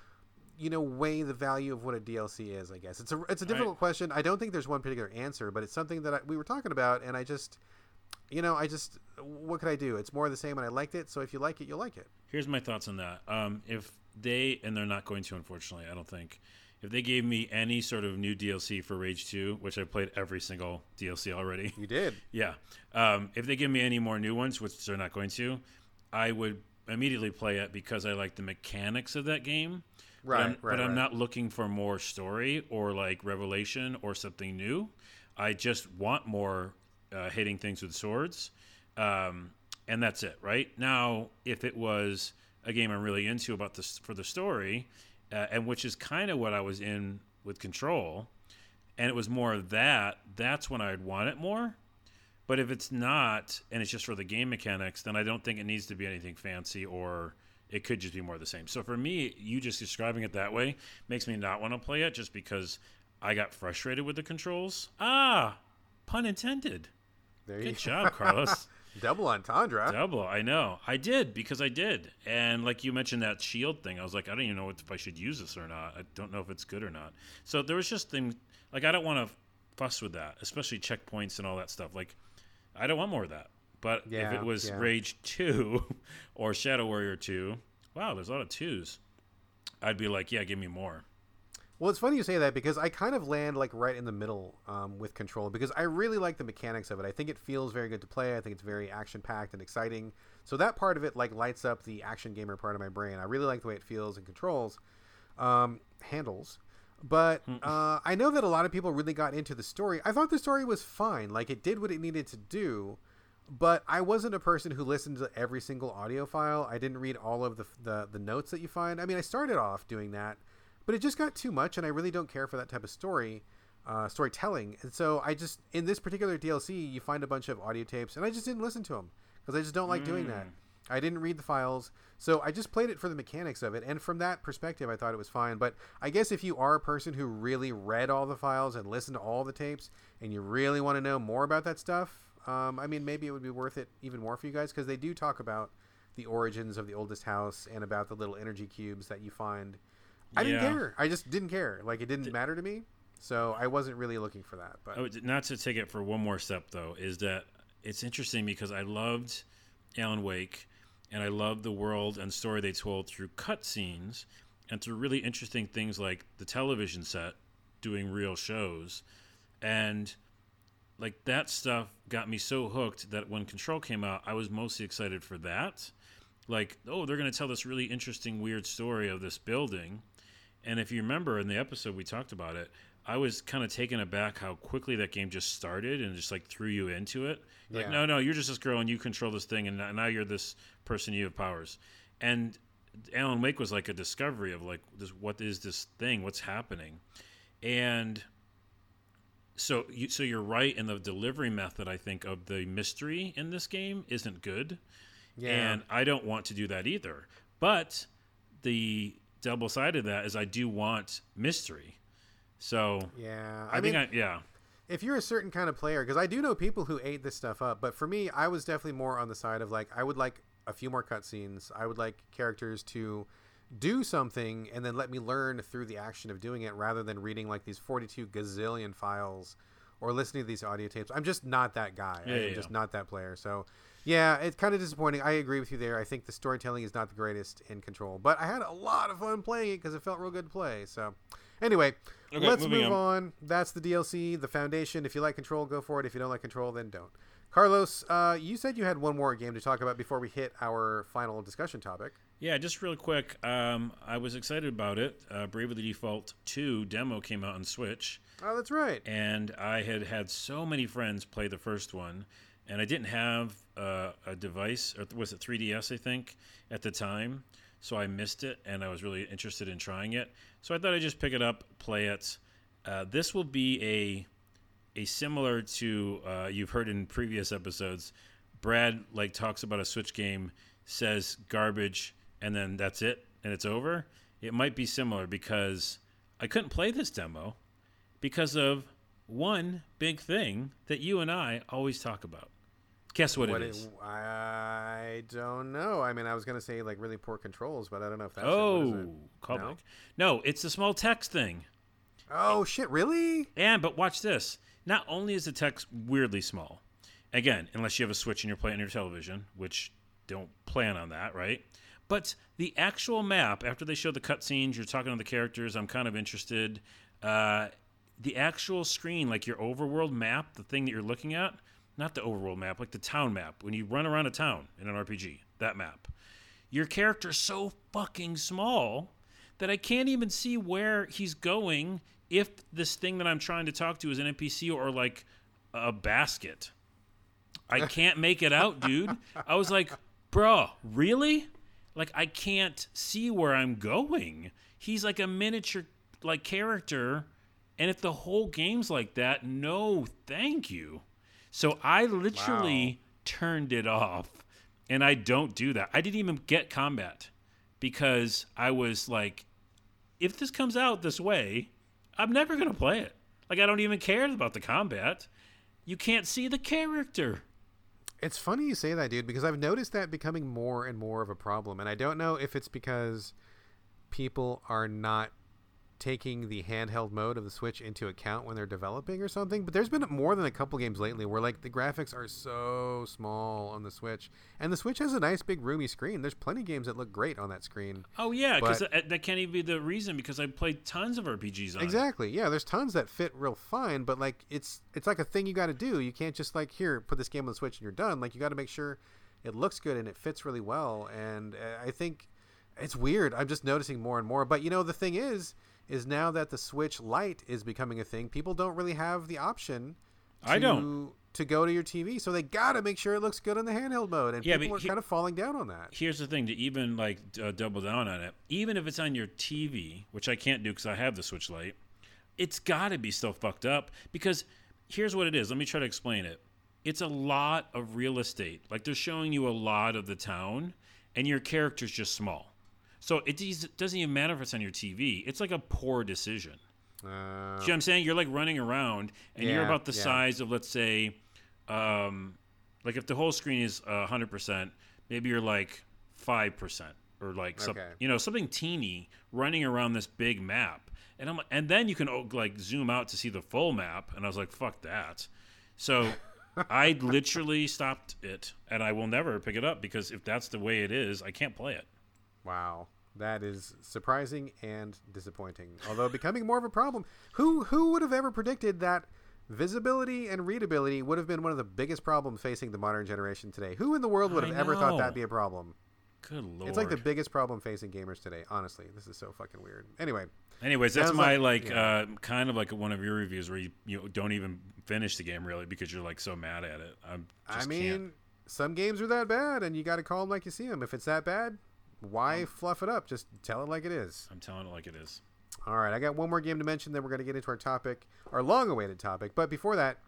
you know weigh the value of what a DLC is? I guess it's a it's a difficult question. I don't think there's one particular answer, but it's something that I, we were talking about, and I just you know I just what could I do? It's more of the same, and I liked it. So if you like it, you'll like it. Here's my thoughts on that. Um, if they and they're not going to, unfortunately, I don't think. If they gave me any sort of new DLC for Rage 2, which I played every single DLC already, You did. yeah. Um, if they give me any more new ones, which they're not going to, I would immediately play it because I like the mechanics of that game. Right, but I'm, right, But I'm right. not looking for more story or like revelation or something new. I just want more uh, hitting things with swords, um, and that's it. Right now, if it was a game I'm really into about this for the story, uh, and which is kind of what I was in with Control, and it was more of that. That's when I'd want it more. But if it's not, and it's just for the game mechanics, then I don't think it needs to be anything fancy, or it could just be more of the same. So for me, you just describing it that way makes me not want to play it, just because I got frustrated with the controls. Ah, pun intended. There you Good job, Carlos. Double entendre. Double. I know. I did because I did. And like you mentioned that shield thing, I was like, I don't even know if I should use this or not. I don't know if it's good or not. So there was just things like I don't want to fuss with that, especially checkpoints and all that stuff. Like I don't want more of that. But if it was yeah. Rage 2 or Shadow Warrior 2, wow, there's a lot of twos. I'd be like, yeah, give me more. Well, it's funny you say that because I kind of land like right in the middle um, with Control because I really like the mechanics of it. I think it feels very good to play. I think it's very action packed and exciting. So that part of it like lights up the action gamer part of my brain. I really like the way it feels and controls, um, handles. But uh, I know that a lot of people really got into the story. I thought the story was fine. Like it did what it needed to do. But I wasn't a person who listened to every single audio file. I didn't read all of the, the the notes that you find. I mean, I started off doing that, but it just got too much, and I really don't care for that type of story, uh, storytelling. And so I just in this particular DLC, you find a bunch of audio tapes, and I just didn't listen to them because I just don't like doing that. I didn't read the files, so I just played it for the mechanics of it, and from that perspective, I thought it was fine. But I guess if you are a person who really read all the files and listened to all the tapes, and you really want to know more about that stuff, um, I mean, maybe it would be worth it even more for you guys because they do talk about the origins of the oldest house and about the little energy cubes that you find. I didn't care. I just didn't care. Like it didn't matter to me, so I wasn't really looking for that. But Oh, not to take it for one more step though, is that it's interesting because I loved Alan Wake, and I loved the world and story they told through cutscenes and through really interesting things like the television set doing real shows, and like that stuff got me so hooked that when Control came out, I was mostly excited for that. Like, oh, they're going to tell this really interesting, weird story of this building. And if you remember in the episode we talked about it, I was kind of taken aback how quickly that game just started and just like threw you into it. Like, no, no, you're just this girl and you control this thing, and now- now you're this person. You have powers. And Alan Wake was like a discovery of like, this, what is this thing? What's happening? And so, you, so you're right in the delivery method. I think of the mystery in this game isn't good yeah, and I don't want to do that either. But the double side of that is I do want mystery. So yeah. I, I, mean, think I yeah. if you're a certain kind of player, because I do know people who ate this stuff up, but for me, I was definitely more on the side of like I would like a few more cutscenes. I would like characters to do something and then let me learn through the action of doing it, rather than reading like these 42 gazillion files or listening to these audio tapes. I'm just not that guy. Yeah, I'm yeah, just yeah. not that player. So. Yeah, it's kind of disappointing. I agree with you there. I think the storytelling is not the greatest in Control, but I had a lot of fun playing it because it felt real good to play. So, anyway, Okay, let's move on. on. That's the DLC, the Foundation. If you like Control, go for it. If you don't like Control, then don't. Carlos, uh, you said you had one more game to talk about before we hit our final discussion topic. Yeah, just real quick. Um, I was excited about it. Uh, the Default 2 demo came out on Switch. Oh, that's right. And I had had so many friends play the first one, and I didn't have uh, a device, or was it 3DS, I think, at the time. So I missed it, and I was really interested in trying it. So I thought I'd just pick it up, play it. Uh, this will be a a similar to uh, you've heard in previous episodes. Brad like talks about a Switch game, says garbage, and then that's it, and it's over. It might be similar because I couldn't play this demo because of one big thing that you and I always talk about. Guess what, what it is? I don't know. I mean, I was going to say like really poor controls, but I don't know if that's. Oh, it. No? no, it's the small text thing. Oh shit! Really? And but watch this. Not only is the text weirdly small, again, unless you have a switch and you're playing on your television, which don't plan on that, right? But the actual map, after they show the cutscenes, you're talking to the characters. I'm kind of interested. Uh, the actual screen, like your overworld map, the thing that you're looking at, not the overworld map, like the town map, when you run around a town in an RPG, that map. Your character's so fucking small that I can't even see where he's going if this thing that I'm trying to talk to is an NPC or like a basket. I can't make it out, dude. I was like, bro, really? Like I can't see where I'm going. He's like a miniature like character, and if the whole game's like that, no, thank you. So I literally wow. turned it off, and I don't do that. I didn't even get combat because I was like, if this comes out this way, I'm never going to play it. Like, I don't even care about the combat. You can't see the character. It's funny you say that, dude, because I've noticed that becoming more and more of a problem. And I don't know if it's because people are not taking the handheld mode of the Switch into account when they're developing or something. But there's been more than a couple games lately where like the graphics are so small on the Switch, and the Switch has a nice big roomy screen. There's plenty of games that look great on that screen. Oh yeah, because that, that, can't even be the reason because I played tons of RPGs on exactly. It. Yeah, there's tons that fit real fine, but like it's it's like a thing you got to do. You can't just like here put this game on the Switch and you're done. Like you got to make sure it looks good and it fits really well. And uh, I think it's weird. I'm just noticing more and more. But you know the thing is is now that the Switch Lite is becoming a thing, people don't really have the option. To, I don't to go to your TV, so they got to make sure it looks good on the handheld mode, and yeah, people are he, kind of falling down on that. Here's the thing: to even like uh, double down on it, even if it's on your TV, which I can't do because I have the Switch Lite, it's got to be still fucked up because here's what it is. Let me try to explain it. It's a lot of real estate. Like they're showing you a lot of the town, and your character's just small. So it doesn't even matter if it's on your TV. It's like a poor decision. Uh, See what I'm saying? You're like running around, and yeah, you're about the yeah. size of, let's say, um, like if the whole screen is uh, 100%, maybe you're like 5% or like some, okay. you know something teeny running around this big map. And I'm and then you can oh, like zoom out to see the full map. And I was like, fuck that. So I literally stopped it, and I will never pick it up because if that's the way it is, I can't play it. Wow. That is surprising and disappointing. Although becoming more of a problem. Who who would have ever predicted that visibility and readability would have been one of the biggest problems facing the modern generation today? Who in the world would have ever thought that'd be a problem? Good lord. It's like the biggest problem facing gamers today, honestly. This is so fucking weird. Anyway. Anyways, that's my like, like yeah. uh, kind of like one of your reviews where you you don't even finish the game really because you're like so mad at it. I'm I mean, can't. some games are that bad and you got to call them like you see them. If it's that bad, why fluff it up? Just tell it like it is. I'm telling it like it is. All right, I got one more game to mention, then we're going to get into our topic, our long awaited topic. But before that,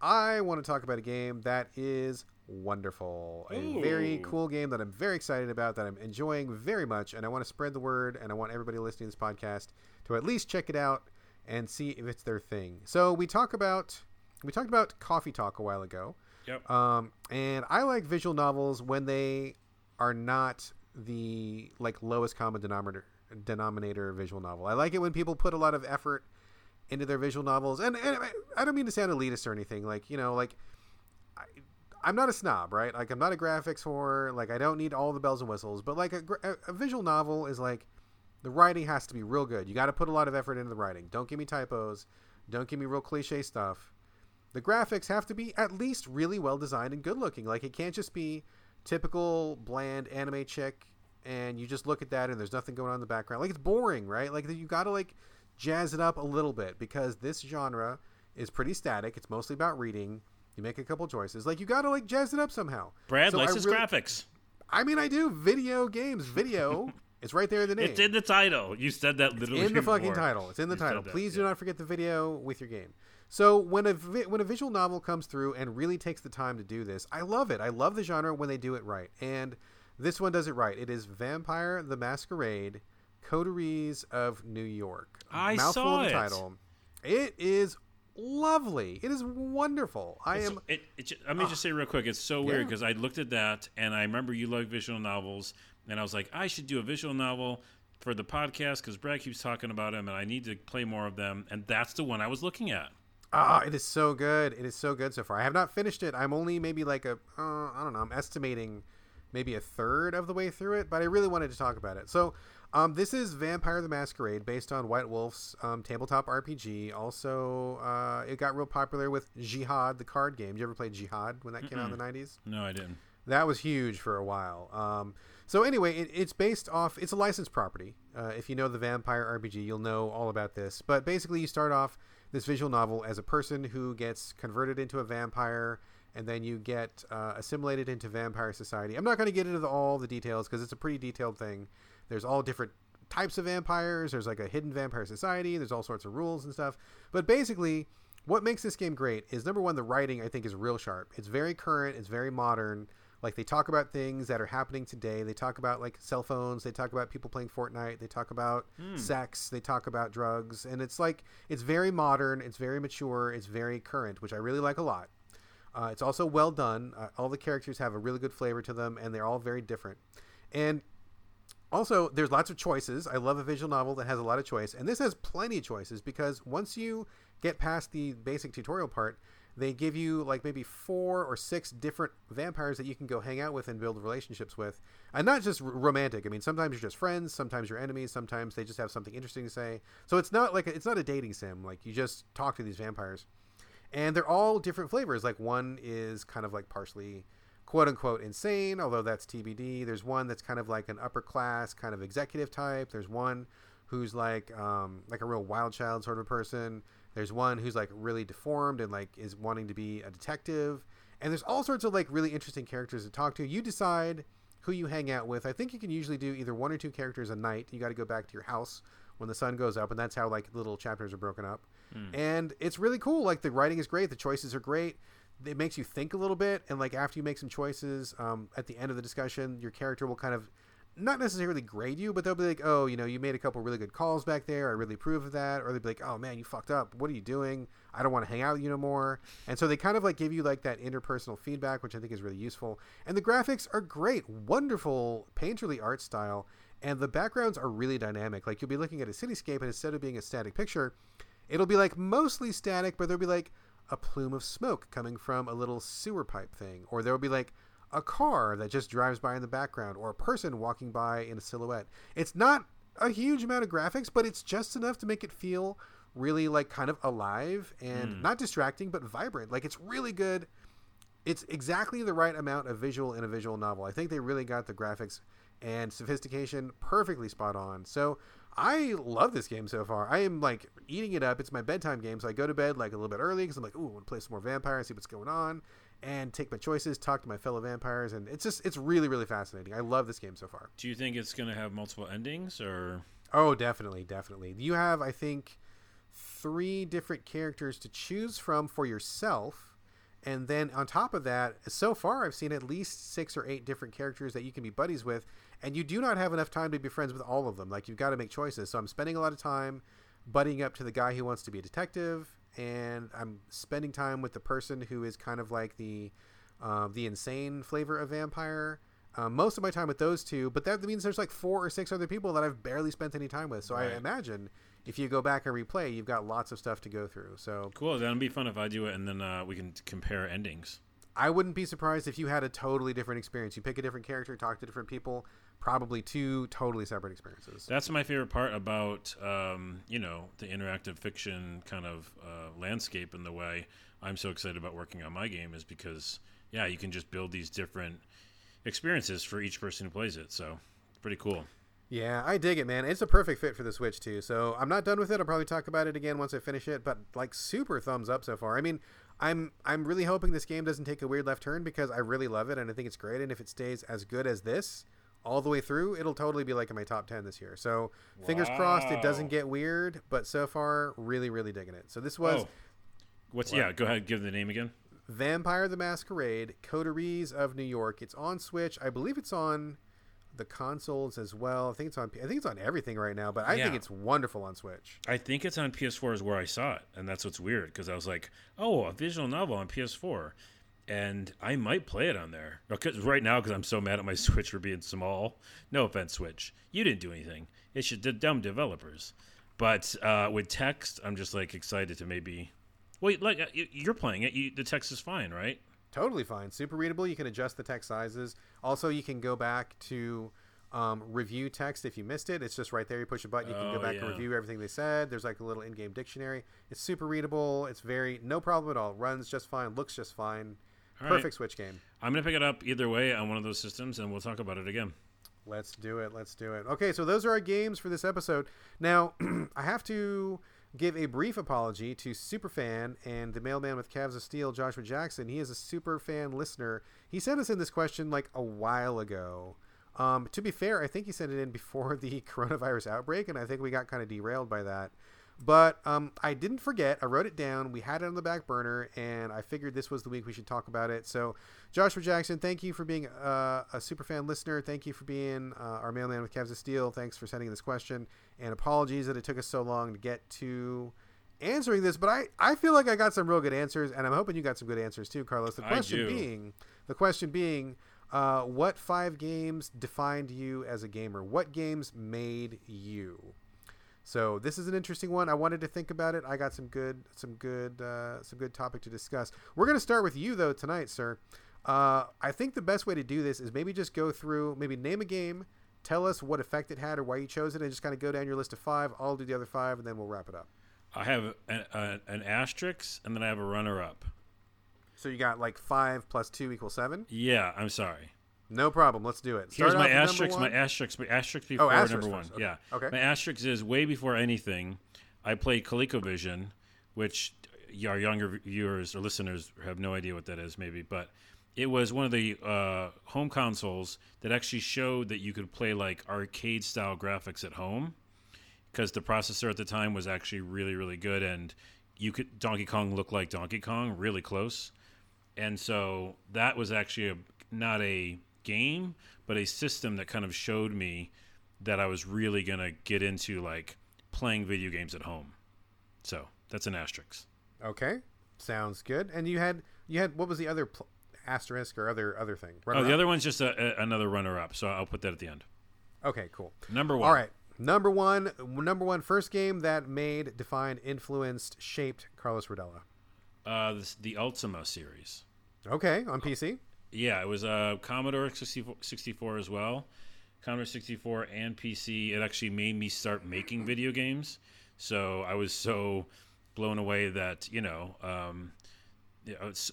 I want to talk about a game that is wonderful. A very cool game that I'm very excited about, that I'm enjoying very much, and I want to spread the word, and I want everybody listening to this podcast to at least check it out and see if it's their thing. So we talk about we talked about Coffee Talk a while ago. Yep. Um, and I like visual novels when they are not the like lowest common denominator denominator visual novel. I like it when people put a lot of effort into their visual novels, and, and I don't mean to sound elitist or anything. Like you know, like I, I'm not a snob, right? Like I'm not a graphics whore. Like I don't need all the bells and whistles, but like a, a, a visual novel is like the writing has to be real good. You got to put a lot of effort into the writing. Don't give me typos. Don't give me real cliche stuff. the graphics have to be at least really well designed and good looking. Like it can't just be typical bland anime chick and you just look at that and there's nothing going on in the background. Like it's boring, right? Like you got to like jazz it up a little bit because this genre is pretty static. It's mostly about reading. You make a couple choices. Like you got to like jazz it up somehow. Brad so likes his graphics. I mean, I do video games. Video. it's right there in the name. It's in the title. You said that literally it's in the fucking title. It's in the you title. Please yeah. do not forget the video with your game. So when a vi- when a visual novel comes through and really takes the time to do this, I love it. I love the genre when they do it right, and this one does it right. It is Vampire the Masquerade, Coteries of New York. I Mouthful saw it. Title. It is lovely. It is wonderful. I it's, am. It, it, let me uh, just say real quick. It's so weird because yeah. I looked at that and I remember you like visual novels, and I was like, I should do a visual novel for the podcast because Brad keeps talking about them, and I need to play more of them. And that's the one I was looking at. Ah, it is so good. It is so good so far. I have not finished it. I'm only maybe like a, uh, I don't know. I'm estimating maybe a third of the way through it, but I really wanted to talk about it. So, um, this is Vampire the Masquerade, based on White Wolf's um, tabletop RPG. Also, uh, it got real popular with Jyhad, the card game. Did you ever play Jyhad when that Mm-mm. came out in the 90s? No, I didn't. That was huge for a while. Um, so anyway, it, it's based off. It's a licensed property. Uh, if you know the Vampire RPG, you'll know all about this. But basically, you start off this visual novel as a person who gets converted into a vampire and then you get uh, assimilated into vampire society. I'm not going to get into the, all the details because it's a pretty detailed thing. There's all different types of vampires. There's like a hidden vampire society. There's all sorts of rules and stuff. But basically, what makes this game great is number one, the writing I think is real sharp. It's very current. It's very modern. Like they talk about things that are happening today. They talk about like cell phones. They talk about people playing Fortnite. They talk about mm. sex. They talk about drugs. And it's like it's very modern. It's very mature. It's very current, which I really like a lot. Uh, it's also well done. Uh, all the characters have a really good flavor to them, and they're all very different. And also, there's lots of choices. I love a visual novel that has a lot of choice, and this has plenty of choices because once you get past the basic tutorial part, they give you like maybe four or six different vampires that you can go hang out with and build relationships with, and not just r- romantic. I mean, sometimes you're just friends, sometimes you're enemies, sometimes they just have something interesting to say. So it's not like a, it's not a dating sim. Like you just talk to these vampires and they're all different flavors. Like one is kind of like partially quote unquote insane, although that's TBD. There's one that's kind of like an upper class kind of executive type. There's one who's like um, like a real wild child sort of person. There's one who's like really deformed and like is wanting to be a detective. And there's all sorts of like really interesting characters to talk to. You decide who you hang out with. I think you can usually do either one or two characters a night. You got to go back to your house when the sun goes up, and that's how like little chapters are broken up. Mm. And it's really cool. Like the writing is great, the choices are great. It makes you think a little bit, and like after you make some choices, um, at the end of the discussion, your character will kind of not necessarily grade you, but they'll be like, "Oh, you know, you made a couple really good calls back there. I really approve of that." Or they'll be like, "Oh man, you fucked up. What are you doing? I don't want to hang out with you no more." And so they kind of like give you like that interpersonal feedback, which I think is really useful. And the graphics are great, wonderful painterly art style, and the backgrounds are really dynamic. Like you'll be looking at a cityscape, and instead of being a static picture, it'll be like mostly static, but there'll be like a plume of smoke coming from a little sewer pipe thing, or there'll be like a car that just drives by in the background, or a person walking by in a silhouette. It's not a huge amount of graphics, but it's just enough to make it feel really like kind of alive and mm. not distracting, but vibrant. Like it's really good. It's exactly the right amount of visual in a visual novel. I think they really got the graphics and sophistication perfectly spot on. So I love this game so far. I am like eating it up. It's my bedtime game, so I go to bed like a little bit early because I'm like, ooh, I want to play some more vampire, see what's going on, and take my choices, talk to my fellow vampires, and it's just it's really really fascinating. I love this game so far. Do you think it's going to have multiple endings or? Oh, definitely, definitely. You have, I think, three different characters to choose from for yourself and then on top of that, so far I've seen at least six or eight different characters that you can be buddies with, and you do not have enough time to be friends with all of them. Like you've got to make choices. So I'm spending a lot of time buddying up to the guy who wants to be a detective, and I'm spending time with the person who is kind of like the uh, the insane flavor of vampire. Um, most of my time with those two, but that means there's like four or six other people that I've barely spent any time with. So right. I imagine if you go back and replay, you've got lots of stuff to go through. So cool. That'll be fun if I do it, and then uh, we can compare endings. I wouldn't be surprised if you had a totally different experience. You pick a different character, talk to different people. Probably two totally separate experiences. That's my favorite part about um, you know the interactive fiction kind of uh, landscape and the way I'm so excited about working on my game is because yeah, you can just build these different experiences for each person who plays it. So pretty cool. Yeah, I dig it, man. It's a perfect fit for the Switch too. So I'm not done with it. I'll probably talk about it again once I finish it. But like, super thumbs up so far. I mean, I'm I'm really hoping this game doesn't take a weird left turn because I really love it and I think it's great. And if it stays as good as this all the way through, it'll totally be like in my top ten this year. So fingers crossed it doesn't get weird. But so far, really, really digging it. So this was Oh, what's yeah? Go ahead, give the name again. Vampire the Masquerade, Coteries of New York. It's on Switch. I believe it's on the consoles as well. I think it's on. I think it's on everything right now. But I think it's wonderful on Switch. I think it's on PS4 is where I saw it, and that's what's weird because I was like, oh, a visual novel on PS4, and I might play it on there. Because right now, because I'm so mad at my Switch for being small. No offense, Switch, you didn't do anything. It's just the dumb developers. But uh, with text, I'm just like excited to maybe. Wait, like uh, you- you're playing it. You, the text is fine, right? Totally fine. Super readable. You can adjust the text sizes. Also, you can go back to um, review text if you missed it. It's just right there. You push a button. You can Oh, go back and review everything they said. There's like a little in-game dictionary. It's super readable. It's very no problem at all. Runs just fine. Looks just fine. All right. Perfect Switch game. I'm gonna pick it up either way on one of those systems, and we'll talk about it again. Let's do it. Let's do it. Okay, so those are our games for this episode. Now, I have to give a brief apology to Superfan and the mailman with Calves of Steel, Joshua Jackson. He is a Superfan listener. He sent us in this question like a while ago. Um, to be fair, I think he sent it in before the coronavirus outbreak, and I think we got kind of derailed by that. But um, I didn't forget. I wrote it down. We had it on the back burner, and I figured this was the week we should talk about it. So, Joshua Jackson, thank you for being uh, a super fan listener. Thank you for being uh, our mailman with Calves of Steel. Thanks for sending this question, and apologies that it took us so long to get to answering this. But I, I feel like I got some real good answers, and I'm hoping you got some good answers too, Carlos. The question being, the question being, uh, what five games defined you as a gamer? What games made you? So this is an interesting one. I wanted to think about it. I got some good, some good, uh, some good topic to discuss. We're going to start with you though tonight, sir. Uh, I think the best way to do this is maybe just go through, maybe name a game, tell us what effect it had or why you chose it, and just kind of go down your list of five. I'll do the other five, and then we'll wrap it up. I have an, an asterisk, and then I have a runner-up. So you got like five plus two equals seven. Yeah, I'm sorry. No problem. Let's do it. Here's my asterisk. My asterisk. My asterisk before asterisk number one. Okay. Yeah. Okay. My asterisk is way before anything. I played ColecoVision, which our younger viewers or listeners have no idea what that is, maybe, but it was one of the uh, home consoles that actually showed that you could play like arcade style graphics at home because the processor at the time was actually really really good and you could Donkey Kong looked like Donkey Kong really close and so that was actually a, not a game but a system that kind of showed me that I was really gonna get into like playing video games at home so that's an asterisk Okay, sounds good. And you had you had what was the other pl- asterisk or other other thing? oh the other one's just a, a, another runner up so I'll put that at the end Okay, cool. number one All right. Number one, number one, first game that made, defined, influenced, shaped Carlos Rodella. uh, this, the Ultima series Okay, on PC. Yeah, it was uh, Commodore 64, 64 as well. Commodore 64 and PC. It actually made me start making video games. So I was so blown away that, you know, um,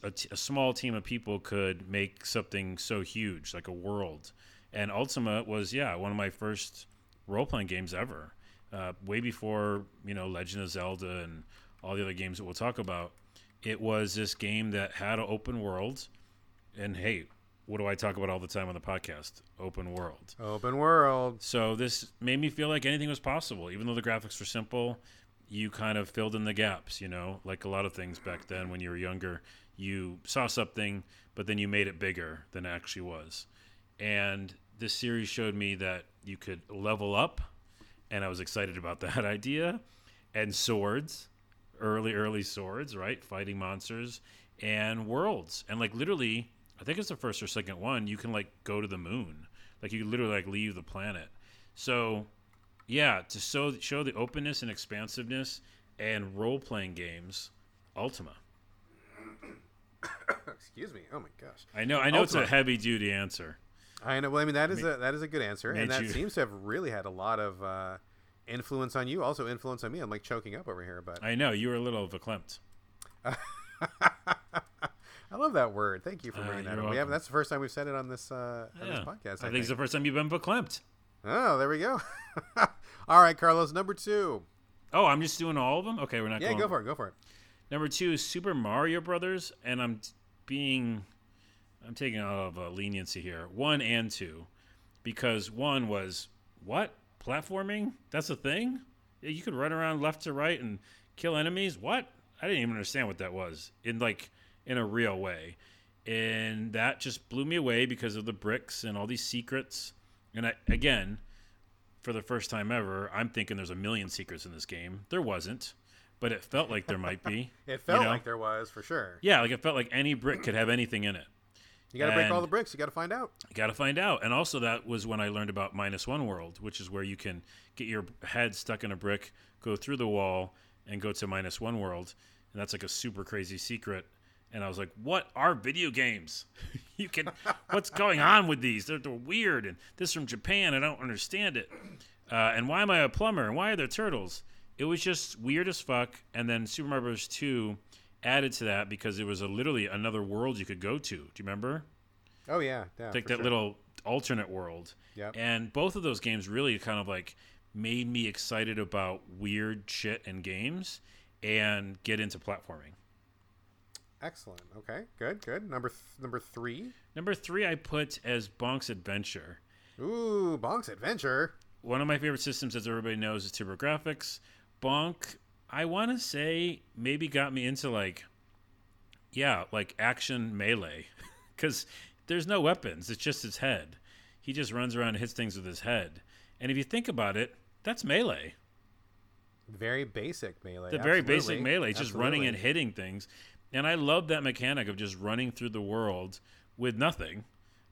a small team of people could make something so huge, like a world. And Ultima was, yeah, one of my first role playing games ever. Uh, way before, you know, Legend of Zelda and all the other games that we'll talk about. It was this game that had an open world and hey, what do I talk about all the time on the podcast? Open world. Open world. So this made me feel like anything was possible, even though the graphics were simple. You kind of filled in the gaps, you know, like a lot of things back then when you were younger. You saw something, but then you made it bigger than it actually was. And this series showed me that you could level up, and I was excited about that idea. And swords, early, early swords, right? Fighting monsters and worlds. And like literally, I think it's the first or second one, you can like go to the moon. Like you literally like leave the planet. So yeah, to show show the openness and expansiveness and role playing games, Ultima. Excuse me. Oh my gosh. I know I know it's a heavy duty answer. I know. Well, I mean that is a that is a good answer, and that you- seems to have really had a lot of uh, influence on you. Also, influence on me. I'm like choking up over here, but I know you were a little verklempt. I love that word. Thank you for Uh, bringing that you're up. We have that's the first time we've said it on this uh, on this podcast. I I, think it's the first time you've been verklempt. Oh, there we go. All right, Carlos, number two. Oh, I'm just doing all of them. Okay, we're not. Yeah, going go for it. Go for it. Number two is Super Mario Brothers, and I'm being, I'm taking a lot of uh, leniency here. One and two, because one was what platforming? That's a thing. Yeah, You could run around left to right and kill enemies. What? I didn't even understand what that was in like in a real way, and that just blew me away because of the bricks and all these secrets. And I again, for the first time ever, I'm thinking there's a million secrets in this game. There wasn't, but it felt like there might be. It felt know? like there was for sure. Yeah, like it felt like any brick could have anything in it. You got to break all the bricks. You got to find out. You got to find out. And also, that was when I learned about minus one world, which is where you can get your head stuck in a brick, go through the wall, and go to minus one world. And that's like a super crazy secret. And I was like, what are video games? you can, what's going on with these? They're, they're weird. And this from Japan. I don't understand it. Uh, and why am I a plumber? And why are there turtles? It was just weird as fuck. And then Super Mario Bros. 2 added to that because it was a, literally another world you could go to. Do you remember? Oh yeah, yeah. like that sure. little alternate world. Yep. And both of those games really kind of like made me excited about weird shit in games and get into platforming. Excellent. Okay, good, good. Number th- number three. Number three, I put as Bonk's Adventure. Ooh, Bonk's Adventure. One of my favorite systems, as everybody knows, is TurboGrafx. Bonk, I want to say, maybe got me into like, yeah, like action melee, because there's no weapons. It's just his head. He just runs around and hits things with his head. And if you think about it, that's melee. Very basic melee. the very basic melee. Just running and hitting things. And I love that mechanic of just running through the world with nothing,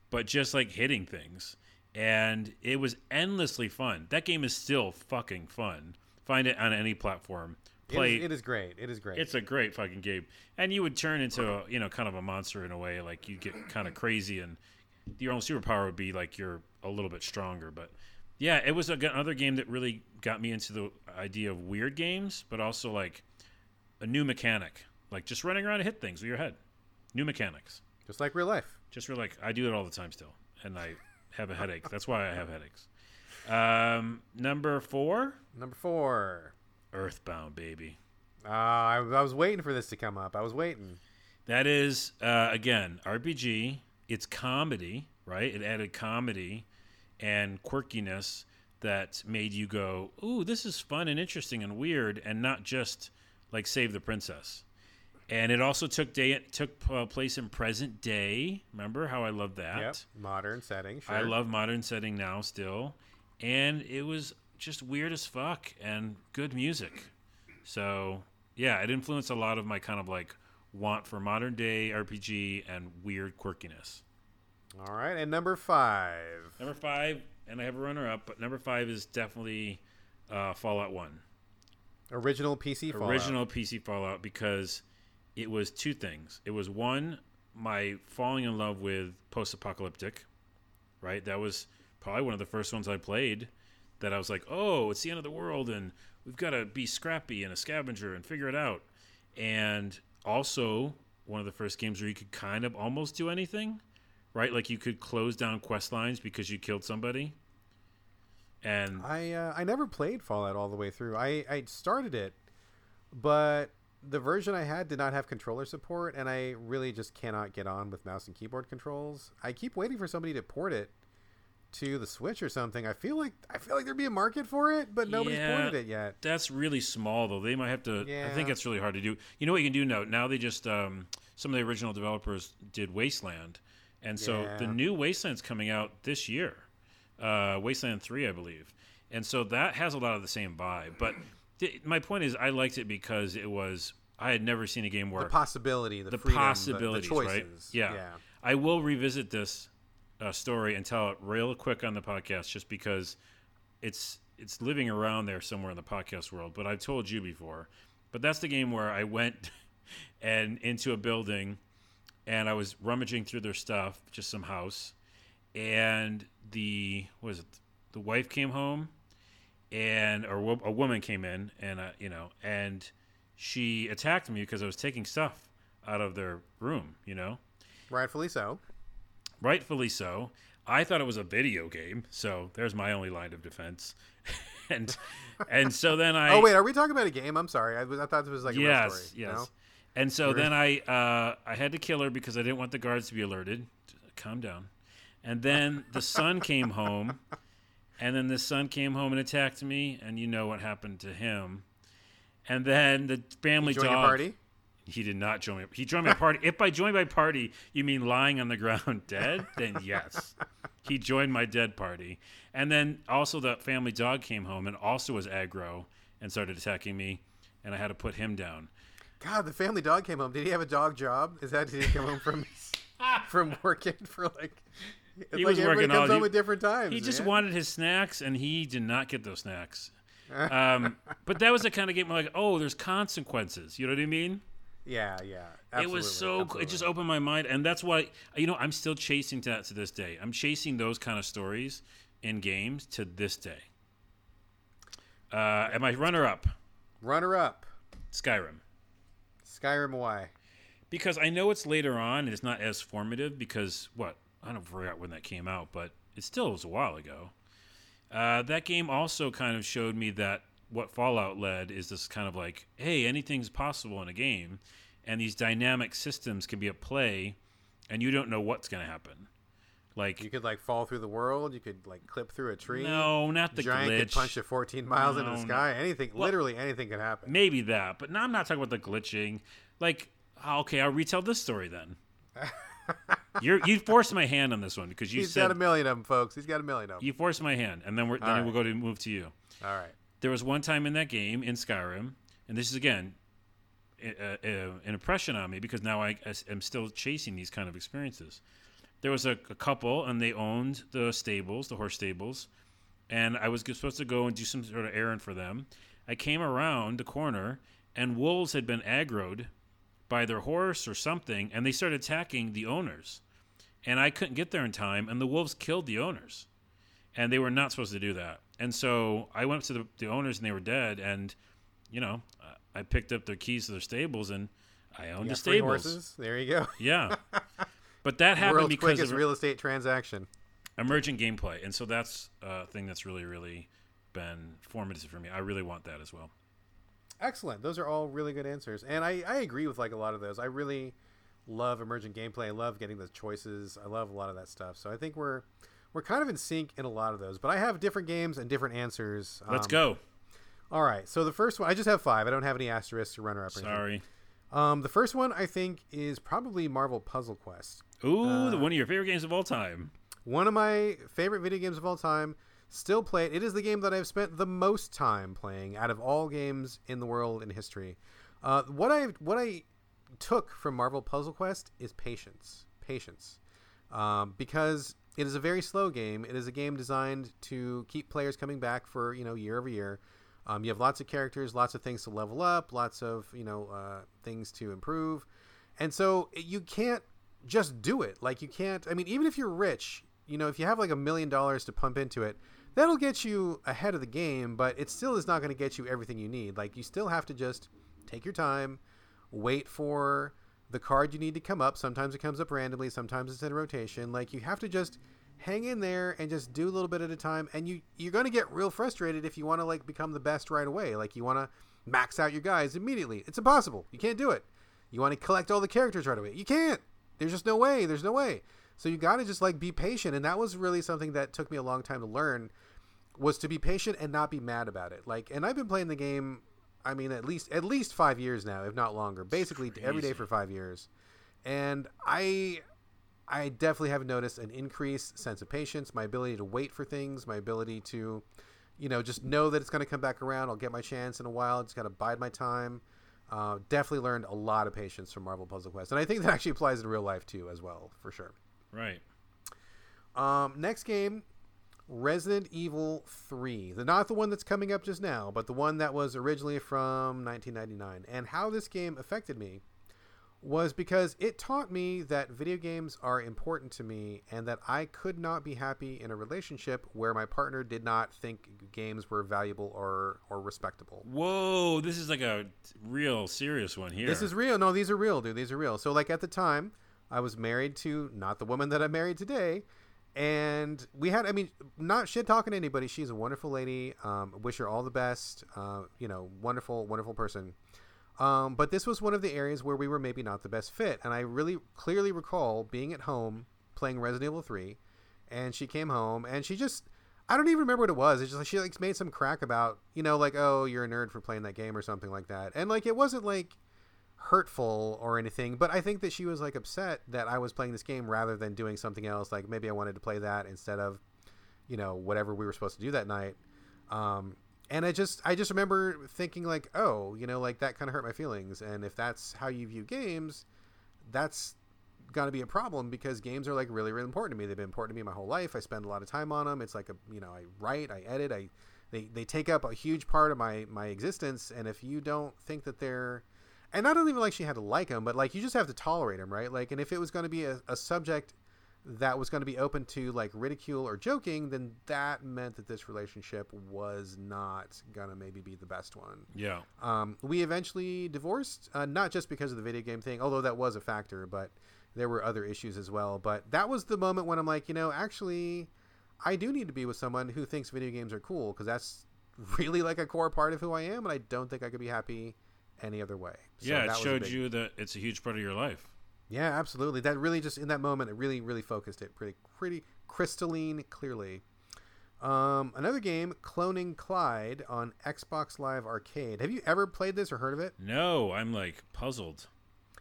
but just like hitting things. And it was endlessly fun. That game is still fucking fun. Find it on any platform. It is- Play. it is great. It is great. it's a great fucking game. And you would turn into a, you know, kind of a monster in a way. Like you get kind of crazy and your own superpower would be like you're a little bit stronger. But yeah, it was a, another game that really got me into the idea of weird games, but also like a new mechanic, like just running around and hit things with your head. New mechanics. just like real life. Just for like I do it all the time still, and I have a headache. That's why I have headaches. Um, number four, Number four. Earthbound, baby. Uh, I, I was waiting for this to come up. I was waiting. That is uh, again RPG. It's comedy, right? It added comedy and quirkiness that made you go, "Ooh, this is fun and interesting and weird," and not just like Save the Princess. And it also took day took uh, place in present day. Remember how I love that? Yep. Modern setting. Sure. I love modern setting now still, and it was just weird as fuck and good music. So yeah, it influenced a lot of my kind of like want for modern day RPG and weird quirkiness. All right, and number five. Number five, and I have a runner up, but number five is definitely uh, Fallout One, Original PC Fallout. original PC Fallout, because it was two things. It was one, my falling in love with post-apocalyptic, right? That was probably one of the first ones I played. That I was like, oh, it's the end of the world, and we've got to be scrappy and a scavenger and figure it out. And also one of the first games where you could kind of almost do anything, right? Like you could close down quest lines because you killed somebody. And I uh, I never played Fallout all the way through. I, I started it, but the version I had did not have controller support, and I really just cannot get on with mouse and keyboard controls. I keep waiting for somebody to port it to the Switch or something. I feel like I feel like there'd be a market for it, but nobody's Yeah. ported it yet. that's really small though. They might have to. Yeah. I think that's really hard to do. You know what you can do now? Now they just um, some of the original developers did Wasteland, and so the new Wasteland's coming out this year, uh, Wasteland Three, I believe, and so that has a lot of the same vibe. But my point is, I liked it because it was I had never seen a game where The possibility, the, the freedom, the- possibilities, the, right? choices. Yeah. yeah. I will revisit this uh, story and tell it real quick on the podcast, just because it's it's living around there somewhere in the podcast world. But I've told you before. But that's the game where I went and into a building, and I was rummaging through their stuff, just some house, and the was it? The wife came home, and or a woman came in, and uh, you know, and she attacked me because I was taking stuff out of their room. You know, Rightfully so. rightfully so. I thought it was a video game, so there's my only line of defense. and and so then I oh wait, are we talking about a game? I'm sorry. I, was, I thought this was like a yes, story. yes. No? And so then I uh, I had to kill her because I didn't want the guards to be alerted. Calm down. And then the son came home, and then the son came home and attacked me, and you know what happened to him. And then the family dog. party. He did not join me. He joined my party. if by join my party you mean lying on the ground dead, then yes, he joined my dead party. And then also the family dog came home and also was aggro and started attacking me, and I had to put him down. God, the family dog came home. Did he have a dog job? Is that did he come home from from working for like? It's He like was working all- comes home he- at different times. He just man. wanted his snacks, and he did not get those snacks. Um, but that was the kind of game where like, oh, there's consequences. You know what I mean? Yeah, yeah. it was so. cool. It just opened my mind, and that's why you know I'm still chasing that to this day. I'm chasing those kind of stories in games to this day. Uh, and my runner-up, runner up. Skyrim, Skyrim Why? because I know it's later on and it's not as formative. Because what I don't forget when that came out, but it still was a while ago. Uh, that game also kind of showed me that what Fallout led is this kind of like, hey, anything's possible in a game, and these dynamic systems can be at play, and you don't know what's going to happen. Like, You could like fall through the world. You could like clip through a tree. no, not the Giant glitch. could punch you 14 miles into the sky. Anything, Well- literally anything could happen. Maybe that, but now I'm not talking about the glitching. Like, ah, okay, I'll retell this story then. You're you forced my hand on this one because you said He's said got a million of them, folks. He's got a million of them. you forced my hand, and then we're, then All we'll go to move to you. All right. There was one time in that game in Skyrim, and this is again a, a, an impression on me because now I, I am still chasing these kind of experiences. There was a, a couple, and they owned the stables, the horse stables, and I was supposed to go and do some sort of errand for them. I came around the corner, and wolves had been aggroed by their horse or something, and they started attacking the owners. And I couldn't get there in time, and the wolves killed the owners and they were not supposed to do that. And so I went up to the, the owners and they were dead. And you know, I- picked up their keys to their stables and I owned the stables. horses. There you go. Yeah, but that happened World's because quickest of real estate transaction. emergent gameplay, and so that's a thing that's really, really been formative for me. I really want that as well. Excellent. Those are all really good answers, and I, I agree with like a lot of those. I really love emergent gameplay. I love getting the choices. I love a lot of that stuff. So I think we're we're kind of in sync in a lot of those. But I have different games and different answers. Let's Um, go. All right. So the first one, I just have five. I don't have any asterisks or runner up. Or anything. Sorry. Um, the first one I think is probably Marvel Puzzle Quest. Ooh, Uh, the one of your favorite games of all time. One of my favorite video games of all time. Still play it. It is the game that I've spent the most time playing out of all games in the world in history. Uh, what I what I took from Marvel Puzzle Quest is patience. Patience, um, because it is a very slow game. It is a game designed to keep players coming back for you know year over year. Um, you have lots of characters, lots of things to level up, lots of you know uh, things to improve, and so you can't just do it. Like you can't. I mean, even if you're rich, you know, if you have like a million dollars to pump into it, that'll get you ahead of the game. But it still is not going to get you everything you need. Like you still have to just take your time, wait for the card you need to come up. Sometimes it comes up randomly. Sometimes it's in rotation. Like you have to just hang in there and just do a little bit at a time. And you you're going to get real frustrated if you want to like become the best right away. Like you want to max out your guys immediately. It's impossible. You can't do it. You want to collect all the characters right away. You can't. There's just no way. There's no way. So you got to just like be patient. And that was really something that took me a long time to learn was to be patient and not be mad about it. Like, and I've been playing the game. I mean, at least at least five years now, if not longer. Basically, every day for five years, and I, I definitely have noticed an increased sense of patience, my ability to wait for things, my ability to, you know, just know that it's going to come back around. I'll get my chance in a while. Just got to bide my time. Uh, definitely learned a lot of patience from Marvel Puzzle Quest, and I think that actually applies in real life too, as well, for sure. Right. Um, next game, Resident Evil 3. The not the one that's coming up just now, but the one that was originally from 1999. And how this game affected me was because it taught me that video games are important to me and that I could not be happy in a relationship where my partner did not think games were valuable or or respectable. Whoa, this is like a real serious one here. This is real. No, these are real, dude. These are real. So like at the time, I was married to not the woman that I'm married today, and we had. I mean, not shit talking to anybody. She's a wonderful lady. Um, wish her all the best. Uh, you know, wonderful, wonderful person. Um, but this was one of the areas where we were maybe not the best fit, and I really clearly recall being at home playing Resident Evil Three, and she came home and she just. I don't even remember what it was. It's just like she like made some crack about, you know, like, oh, you're a nerd for playing that game or something like that. And like it wasn't like hurtful or anything, but I think that she was like upset that I was playing this game rather than doing something else. Like maybe I wanted to play that instead of, you know, whatever we were supposed to do that night. Um, and I just I just remember thinking like, oh, you know, like that kind of hurt my feelings. And if that's how you view games, that's going to be a problem because games are like really really important to me. They've been important to me my whole life. I spend a lot of time on them. It's like a you know I write, I edit, I they they take up a huge part of my my existence. And if you don't think that they're and I don't even like she had to like him, but like you just have to tolerate him, right? Like, and if it was going to be a, a subject that was going to be open to like ridicule or joking, then that meant that this relationship was not going to maybe be the best one. Yeah. Um, we eventually divorced, uh, not just because of the video game thing, although that was a factor, but there were other issues as well. But that was the moment when I'm like, you know, actually, I do need to be with someone who thinks video games are cool because that's really like a core part of who I am, and I don't think I could be happy any other way. So yeah, it showed big... you that it's a huge part of your life. Yeah, absolutely. That really just in that moment, it really, really focused it pretty, pretty crystalline clearly. Um, another game, Cloning Clyde on Xbox Live Arcade. Have you ever played this or heard of it? No, I'm like puzzled.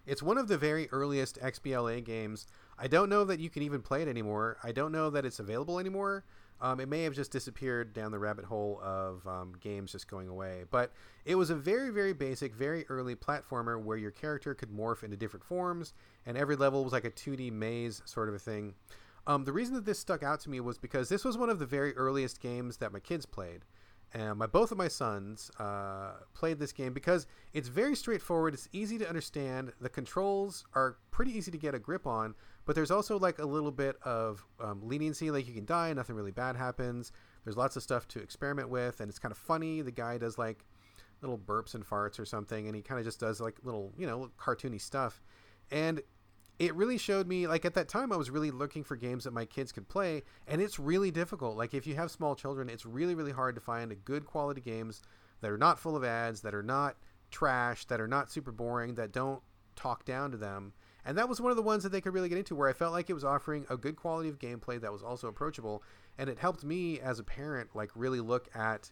It's one of the very earliest XBLA games. I don't know that you can even play it anymore. I don't know that it's available anymore. Um, it may have just disappeared down the rabbit hole of um, games just going away. But it was a very, very basic, very early platformer where your character could morph into different forms, and every level was like a 2D maze sort of a thing. Um, the reason that this stuck out to me was because this was one of the very earliest games that my kids played. And my both of my sons uh, played this game because it's very straightforward. It's easy to understand. The controls are pretty easy to get a grip on, but there's also like a little bit of um, leniency. Like you can die, nothing really bad happens. There's lots of stuff to experiment with, and it's kind of funny. The guy does like little burps and farts or something, and he kind of just does like little, you know, cartoony stuff. And it really showed me like at that time I was really looking for games that my kids could play and it's really difficult. Like if you have small children, it's really really hard to find good quality games that are not full of ads, that are not trash, that are not super boring, that don't talk down to them. And that was one of the ones that they could really get into where I felt like it was offering a good quality of gameplay that was also approachable and it helped me as a parent like really look at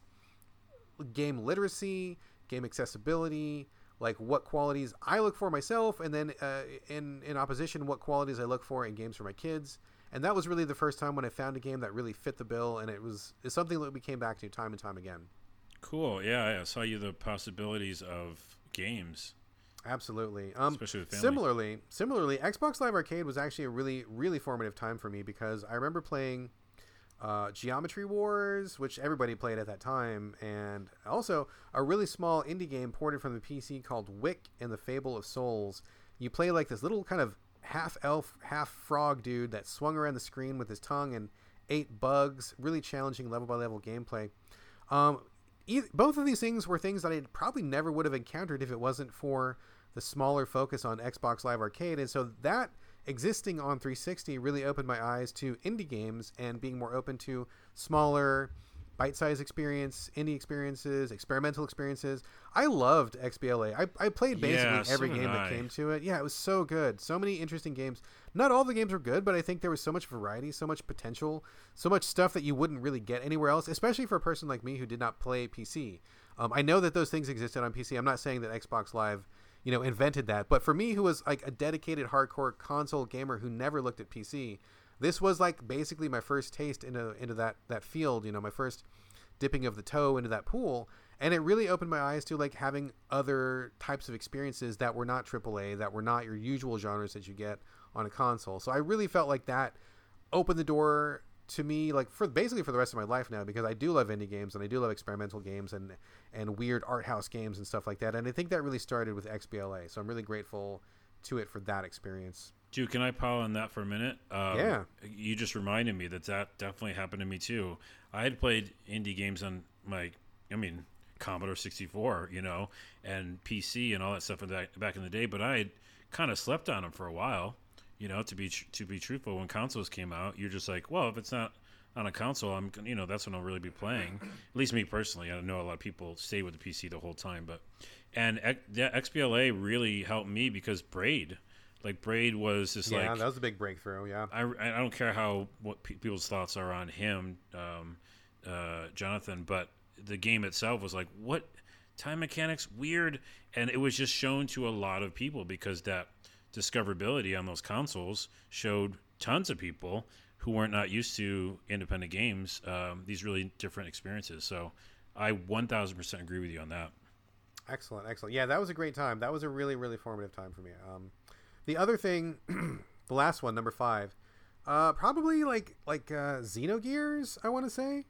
game literacy, game accessibility, like what qualities I look for myself, and then uh, in in opposition, what qualities I look for in games for my kids. And that was really the first time when I found a game that really fit the bill, and it was it's something that we came back to time and time again. Cool. Yeah, I saw you the possibilities of games. Absolutely. Um, Especially with family. Similarly, similarly, Xbox Live Arcade was actually a really, really formative time for me because I remember playing uh, Geometry Wars, which everybody played at that time, and also a really small indie game ported from the PC called Wik and the Fable of Souls. You play like this little kind of half elf, half frog dude that swung around the screen with his tongue and ate bugs. Really challenging level by level gameplay. Um, both of these things were things that I probably never would have encountered if it wasn't for the smaller focus on Xbox Live Arcade, and so that existing on 360 really opened my eyes to indie games and being more open to smaller bite-sized experience indie experiences experimental experiences. I loved xbla i, I played basically yeah, every game that came to it. Yeah it was so good. So many interesting games. Not all the games were good but i think there was so much variety so much potential so much stuff that you wouldn't really get anywhere else especially for a person like me who did not play pc um, i know that those things existed on pc i'm not saying that xbox live you know, invented that. But for me, who was like a dedicated hardcore console gamer who never looked at PC, this was like basically my first taste into into that that field. You know, my first dipping of the toe into that pool, and it really opened my eyes to like having other types of experiences that were not AAA, that were not your usual genres that you get on a console. So I really felt like that opened the door to me like for basically for the rest of my life now because I do love indie games and I do love experimental games and and weird art house games and stuff like that and I think that really started with XBLA so I'm really grateful to it for that experience. Dude, can I pile on that for a minute? Um, Yeah. You just reminded me that that definitely happened to me too. I had played indie games on my, I mean, Commodore 64, you know, and PC and all that stuff back in the day, but I had kind of slept on them for a while. You know, to be tr- to be truthful, when consoles came out, you're just like, well, if it's not on a console, I'm you know that's when I'll really be playing. At least me personally, I know a lot of people stay with the PC the whole time, but and yeah, XBLA really helped me because Braid, like Braid was just yeah, like that was a big breakthrough. Yeah. I, I don't care how what pe- people's thoughts are on him, um, uh, Jonathan, but the game itself was like what time mechanics weird, and it was just shown to a lot of people because that discoverability on those consoles showed tons of people who weren't not used to independent games um, these really different experiences. So I 1000% agree with you on that. Excellent, excellent. Yeah, that was a great time. That was a really, really formative time for me. Um, the other thing, the last one, number five, uh, probably like like uh, Xenogears. I want to say,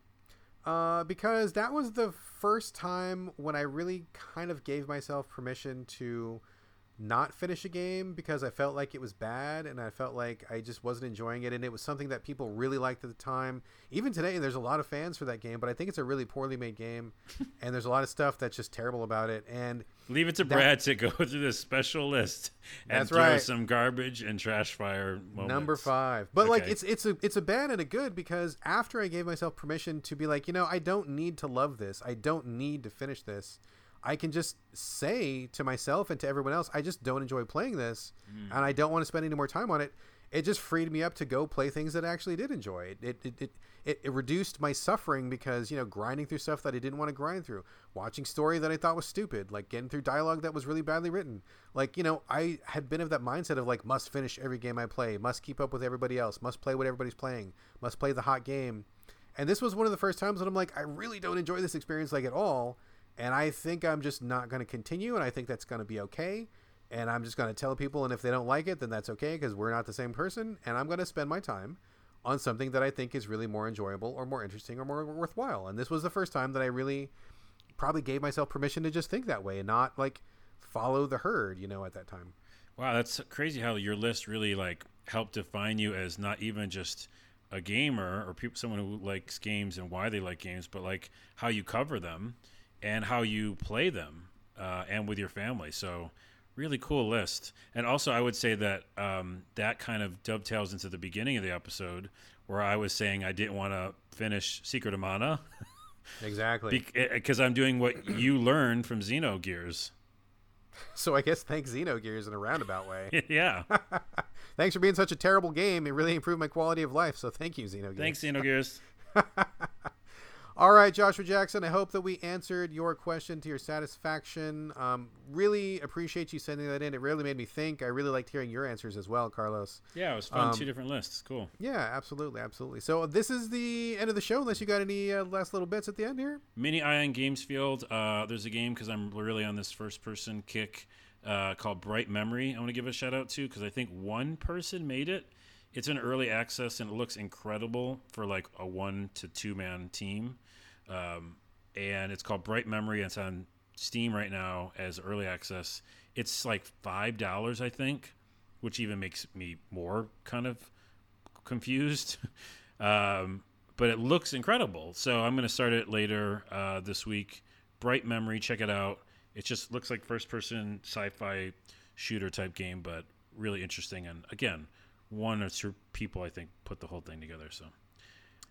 uh, because that was the first time when I really kind of gave myself permission to not finish a game because I felt like it was bad and I felt like I just wasn't enjoying it and it was something that people really liked at the time. Even today there's a lot of fans for that game, but I think it's a really poorly made game and there's a lot of stuff that's just terrible about it and Leave it to That- Brad to go through this special list and throw right. some garbage and trash fire moments. Number five, but like it's it's a it's a bad and a good because after I gave myself permission to be like, you know, I don't need to love this. I don't need to finish this. I can just say to myself and to everyone else, I just don't enjoy playing this, Mm. and I don't want to spend any more time on it. It just freed me up to go play things that I actually did enjoy. It it, it, it it reduced my suffering because you know grinding through stuff that I didn't want to grind through, watching story that I thought was stupid, like getting through dialogue that was really badly written. Like you know, I had been of that mindset of like must finish every game I play, must keep up with everybody else, must play what everybody's playing, must play the hot game. And this was one of the first times that I'm like, I really don't enjoy this experience like at all. And I think I'm just not going to continue, and I think that's going to be okay. And I'm just going to tell people, and if they don't like it, then that's okay because we're not the same person. And I'm going to spend my time on something that I think is really more enjoyable or more interesting or more worthwhile. And this was the first time that I really probably gave myself permission to just think that way and not like follow the herd, you know, at that time. Wow, that's crazy how your list really like helped define you as not even just a gamer or someone who likes games and why they like games, but like how you cover them and how you play them uh, and with your family. So really cool list. And also, I would say that um, that kind of dovetails into the beginning of the episode where I was saying I didn't want to finish Secret of Mana Exactly. because I'm doing what you learned from Xenogears. so I guess thanks Xenogears in a roundabout way. yeah. thanks for being such a terrible game. It really improved my quality of life. So thank you, Xenogears. Thanks, Xenogears. All right, Joshua Jackson. I hope that we answered your question to your satisfaction. Um, really appreciate you sending that in. It really made me think. I really liked hearing your answers as well, Carlos. Yeah, it was fun. Um, Two different lists. Cool. Yeah, absolutely, absolutely. So this is the end of the show. Unless you got any uh, last little bits at the end here. Mini Ion Games Field. Uh, there's a game because I'm really on this first person kick uh, called Bright Memory. I want to give a shout out to because I think one person made it. It's an early access and it looks incredible for like a one to two man team. Um, and it's called Bright Memory. It's on Steam right now as early access. It's like five dollars, I think, which even makes me more kind of confused. um, but it looks incredible. So I'm going to start it later uh, this week. Bright Memory, check it out. It just looks like first person sci fi shooter type game, but really interesting. And again, one or two people, I think, put the whole thing together. So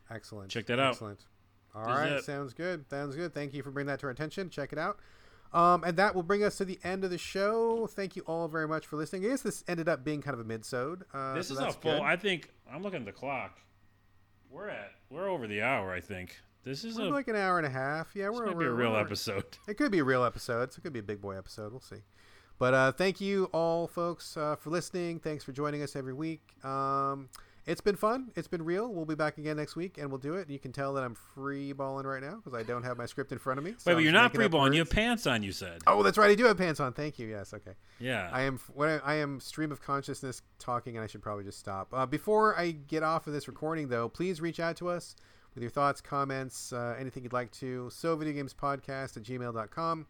Excellent. Check that out. Excellent. All right, it- sounds good. Sounds good. Thank you for bringing that to our attention. Check it out. Um, and that will bring us to the end of the show. Thank you all very much for listening. I guess this ended up being kind of a mid-sode. Uh, this so is a full. good. I think I'm looking at the clock. We're at we're over the hour. I think this is We're a like an hour and a half. Yeah, we're might be a real we're- episode. It could be a real episode. So it could be a big boy episode. We'll see. But uh, thank you all, folks, uh, for listening. Thanks for joining us every week. Um, it's been fun. It's been real. We'll be back again next week, and we'll do it. You can tell that I'm free balling right now because I don't have my script in front of me. so Wait, I'm but you're not free balling. You have pants on. You said. Oh, that's right. I do have pants on. Thank you. Yes. Okay. Yeah. I am when I, I am stream of consciousness talking, and I should probably just stop. Uh, before I get off of this recording, though, please reach out to us with your thoughts, comments, uh, anything you'd like to. So video games podcast at gmail.com.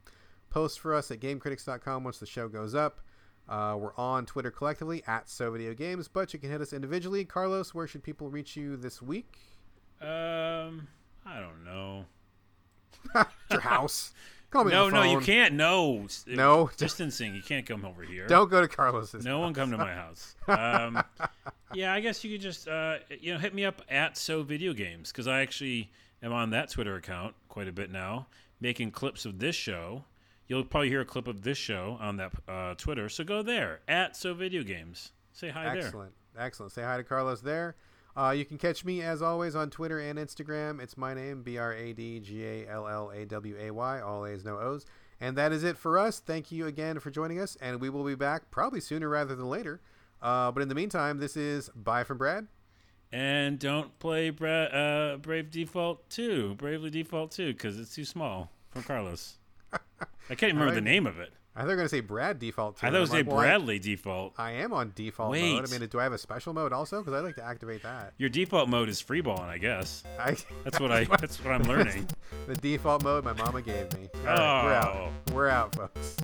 Post for us at gamecritics.com once the show goes up. Uh, we're on Twitter collectively at So Video Games, but you can hit us individually. Carlos, where should people reach you this week? Um, I don't know. your house. Call me no, no, you can't. No, No? distancing. You can't come over here. Don't go to Carlos's. No one come to my house. Um, yeah, I guess you could just uh, you know hit me up at so video games because I actually am on that Twitter account quite a bit now, making clips of this show. You'll probably hear a clip of this show on that uh, Twitter, so go there at so video games. Say hi there. Excellent. Excellent. Say hi to Carlos there. Uh, you can catch me, as always, on Twitter and Instagram. It's my name, B R A D G A L L A W A Y, all A's, no O's. And that is it for us. Thank you again for joining us, and we will be back probably sooner rather than later. Uh, but in the meantime, this is Bye from Brad. And don't play Bra- uh, Brave Default 2, Bravely Default 2, because it's too small from Carlos. I can't remember the name of it. I thought they were going to say Brad default. Too. I thought it was a like, well, Bradley Default. I, am on default mode. I mean, do I have a special mode also? Because I'd like to activate that. Your default mode is freeballing, I guess. I, That's what I. That's what I'm learning. the default mode my mama gave me. All right, we're Oh. out. We're out, folks.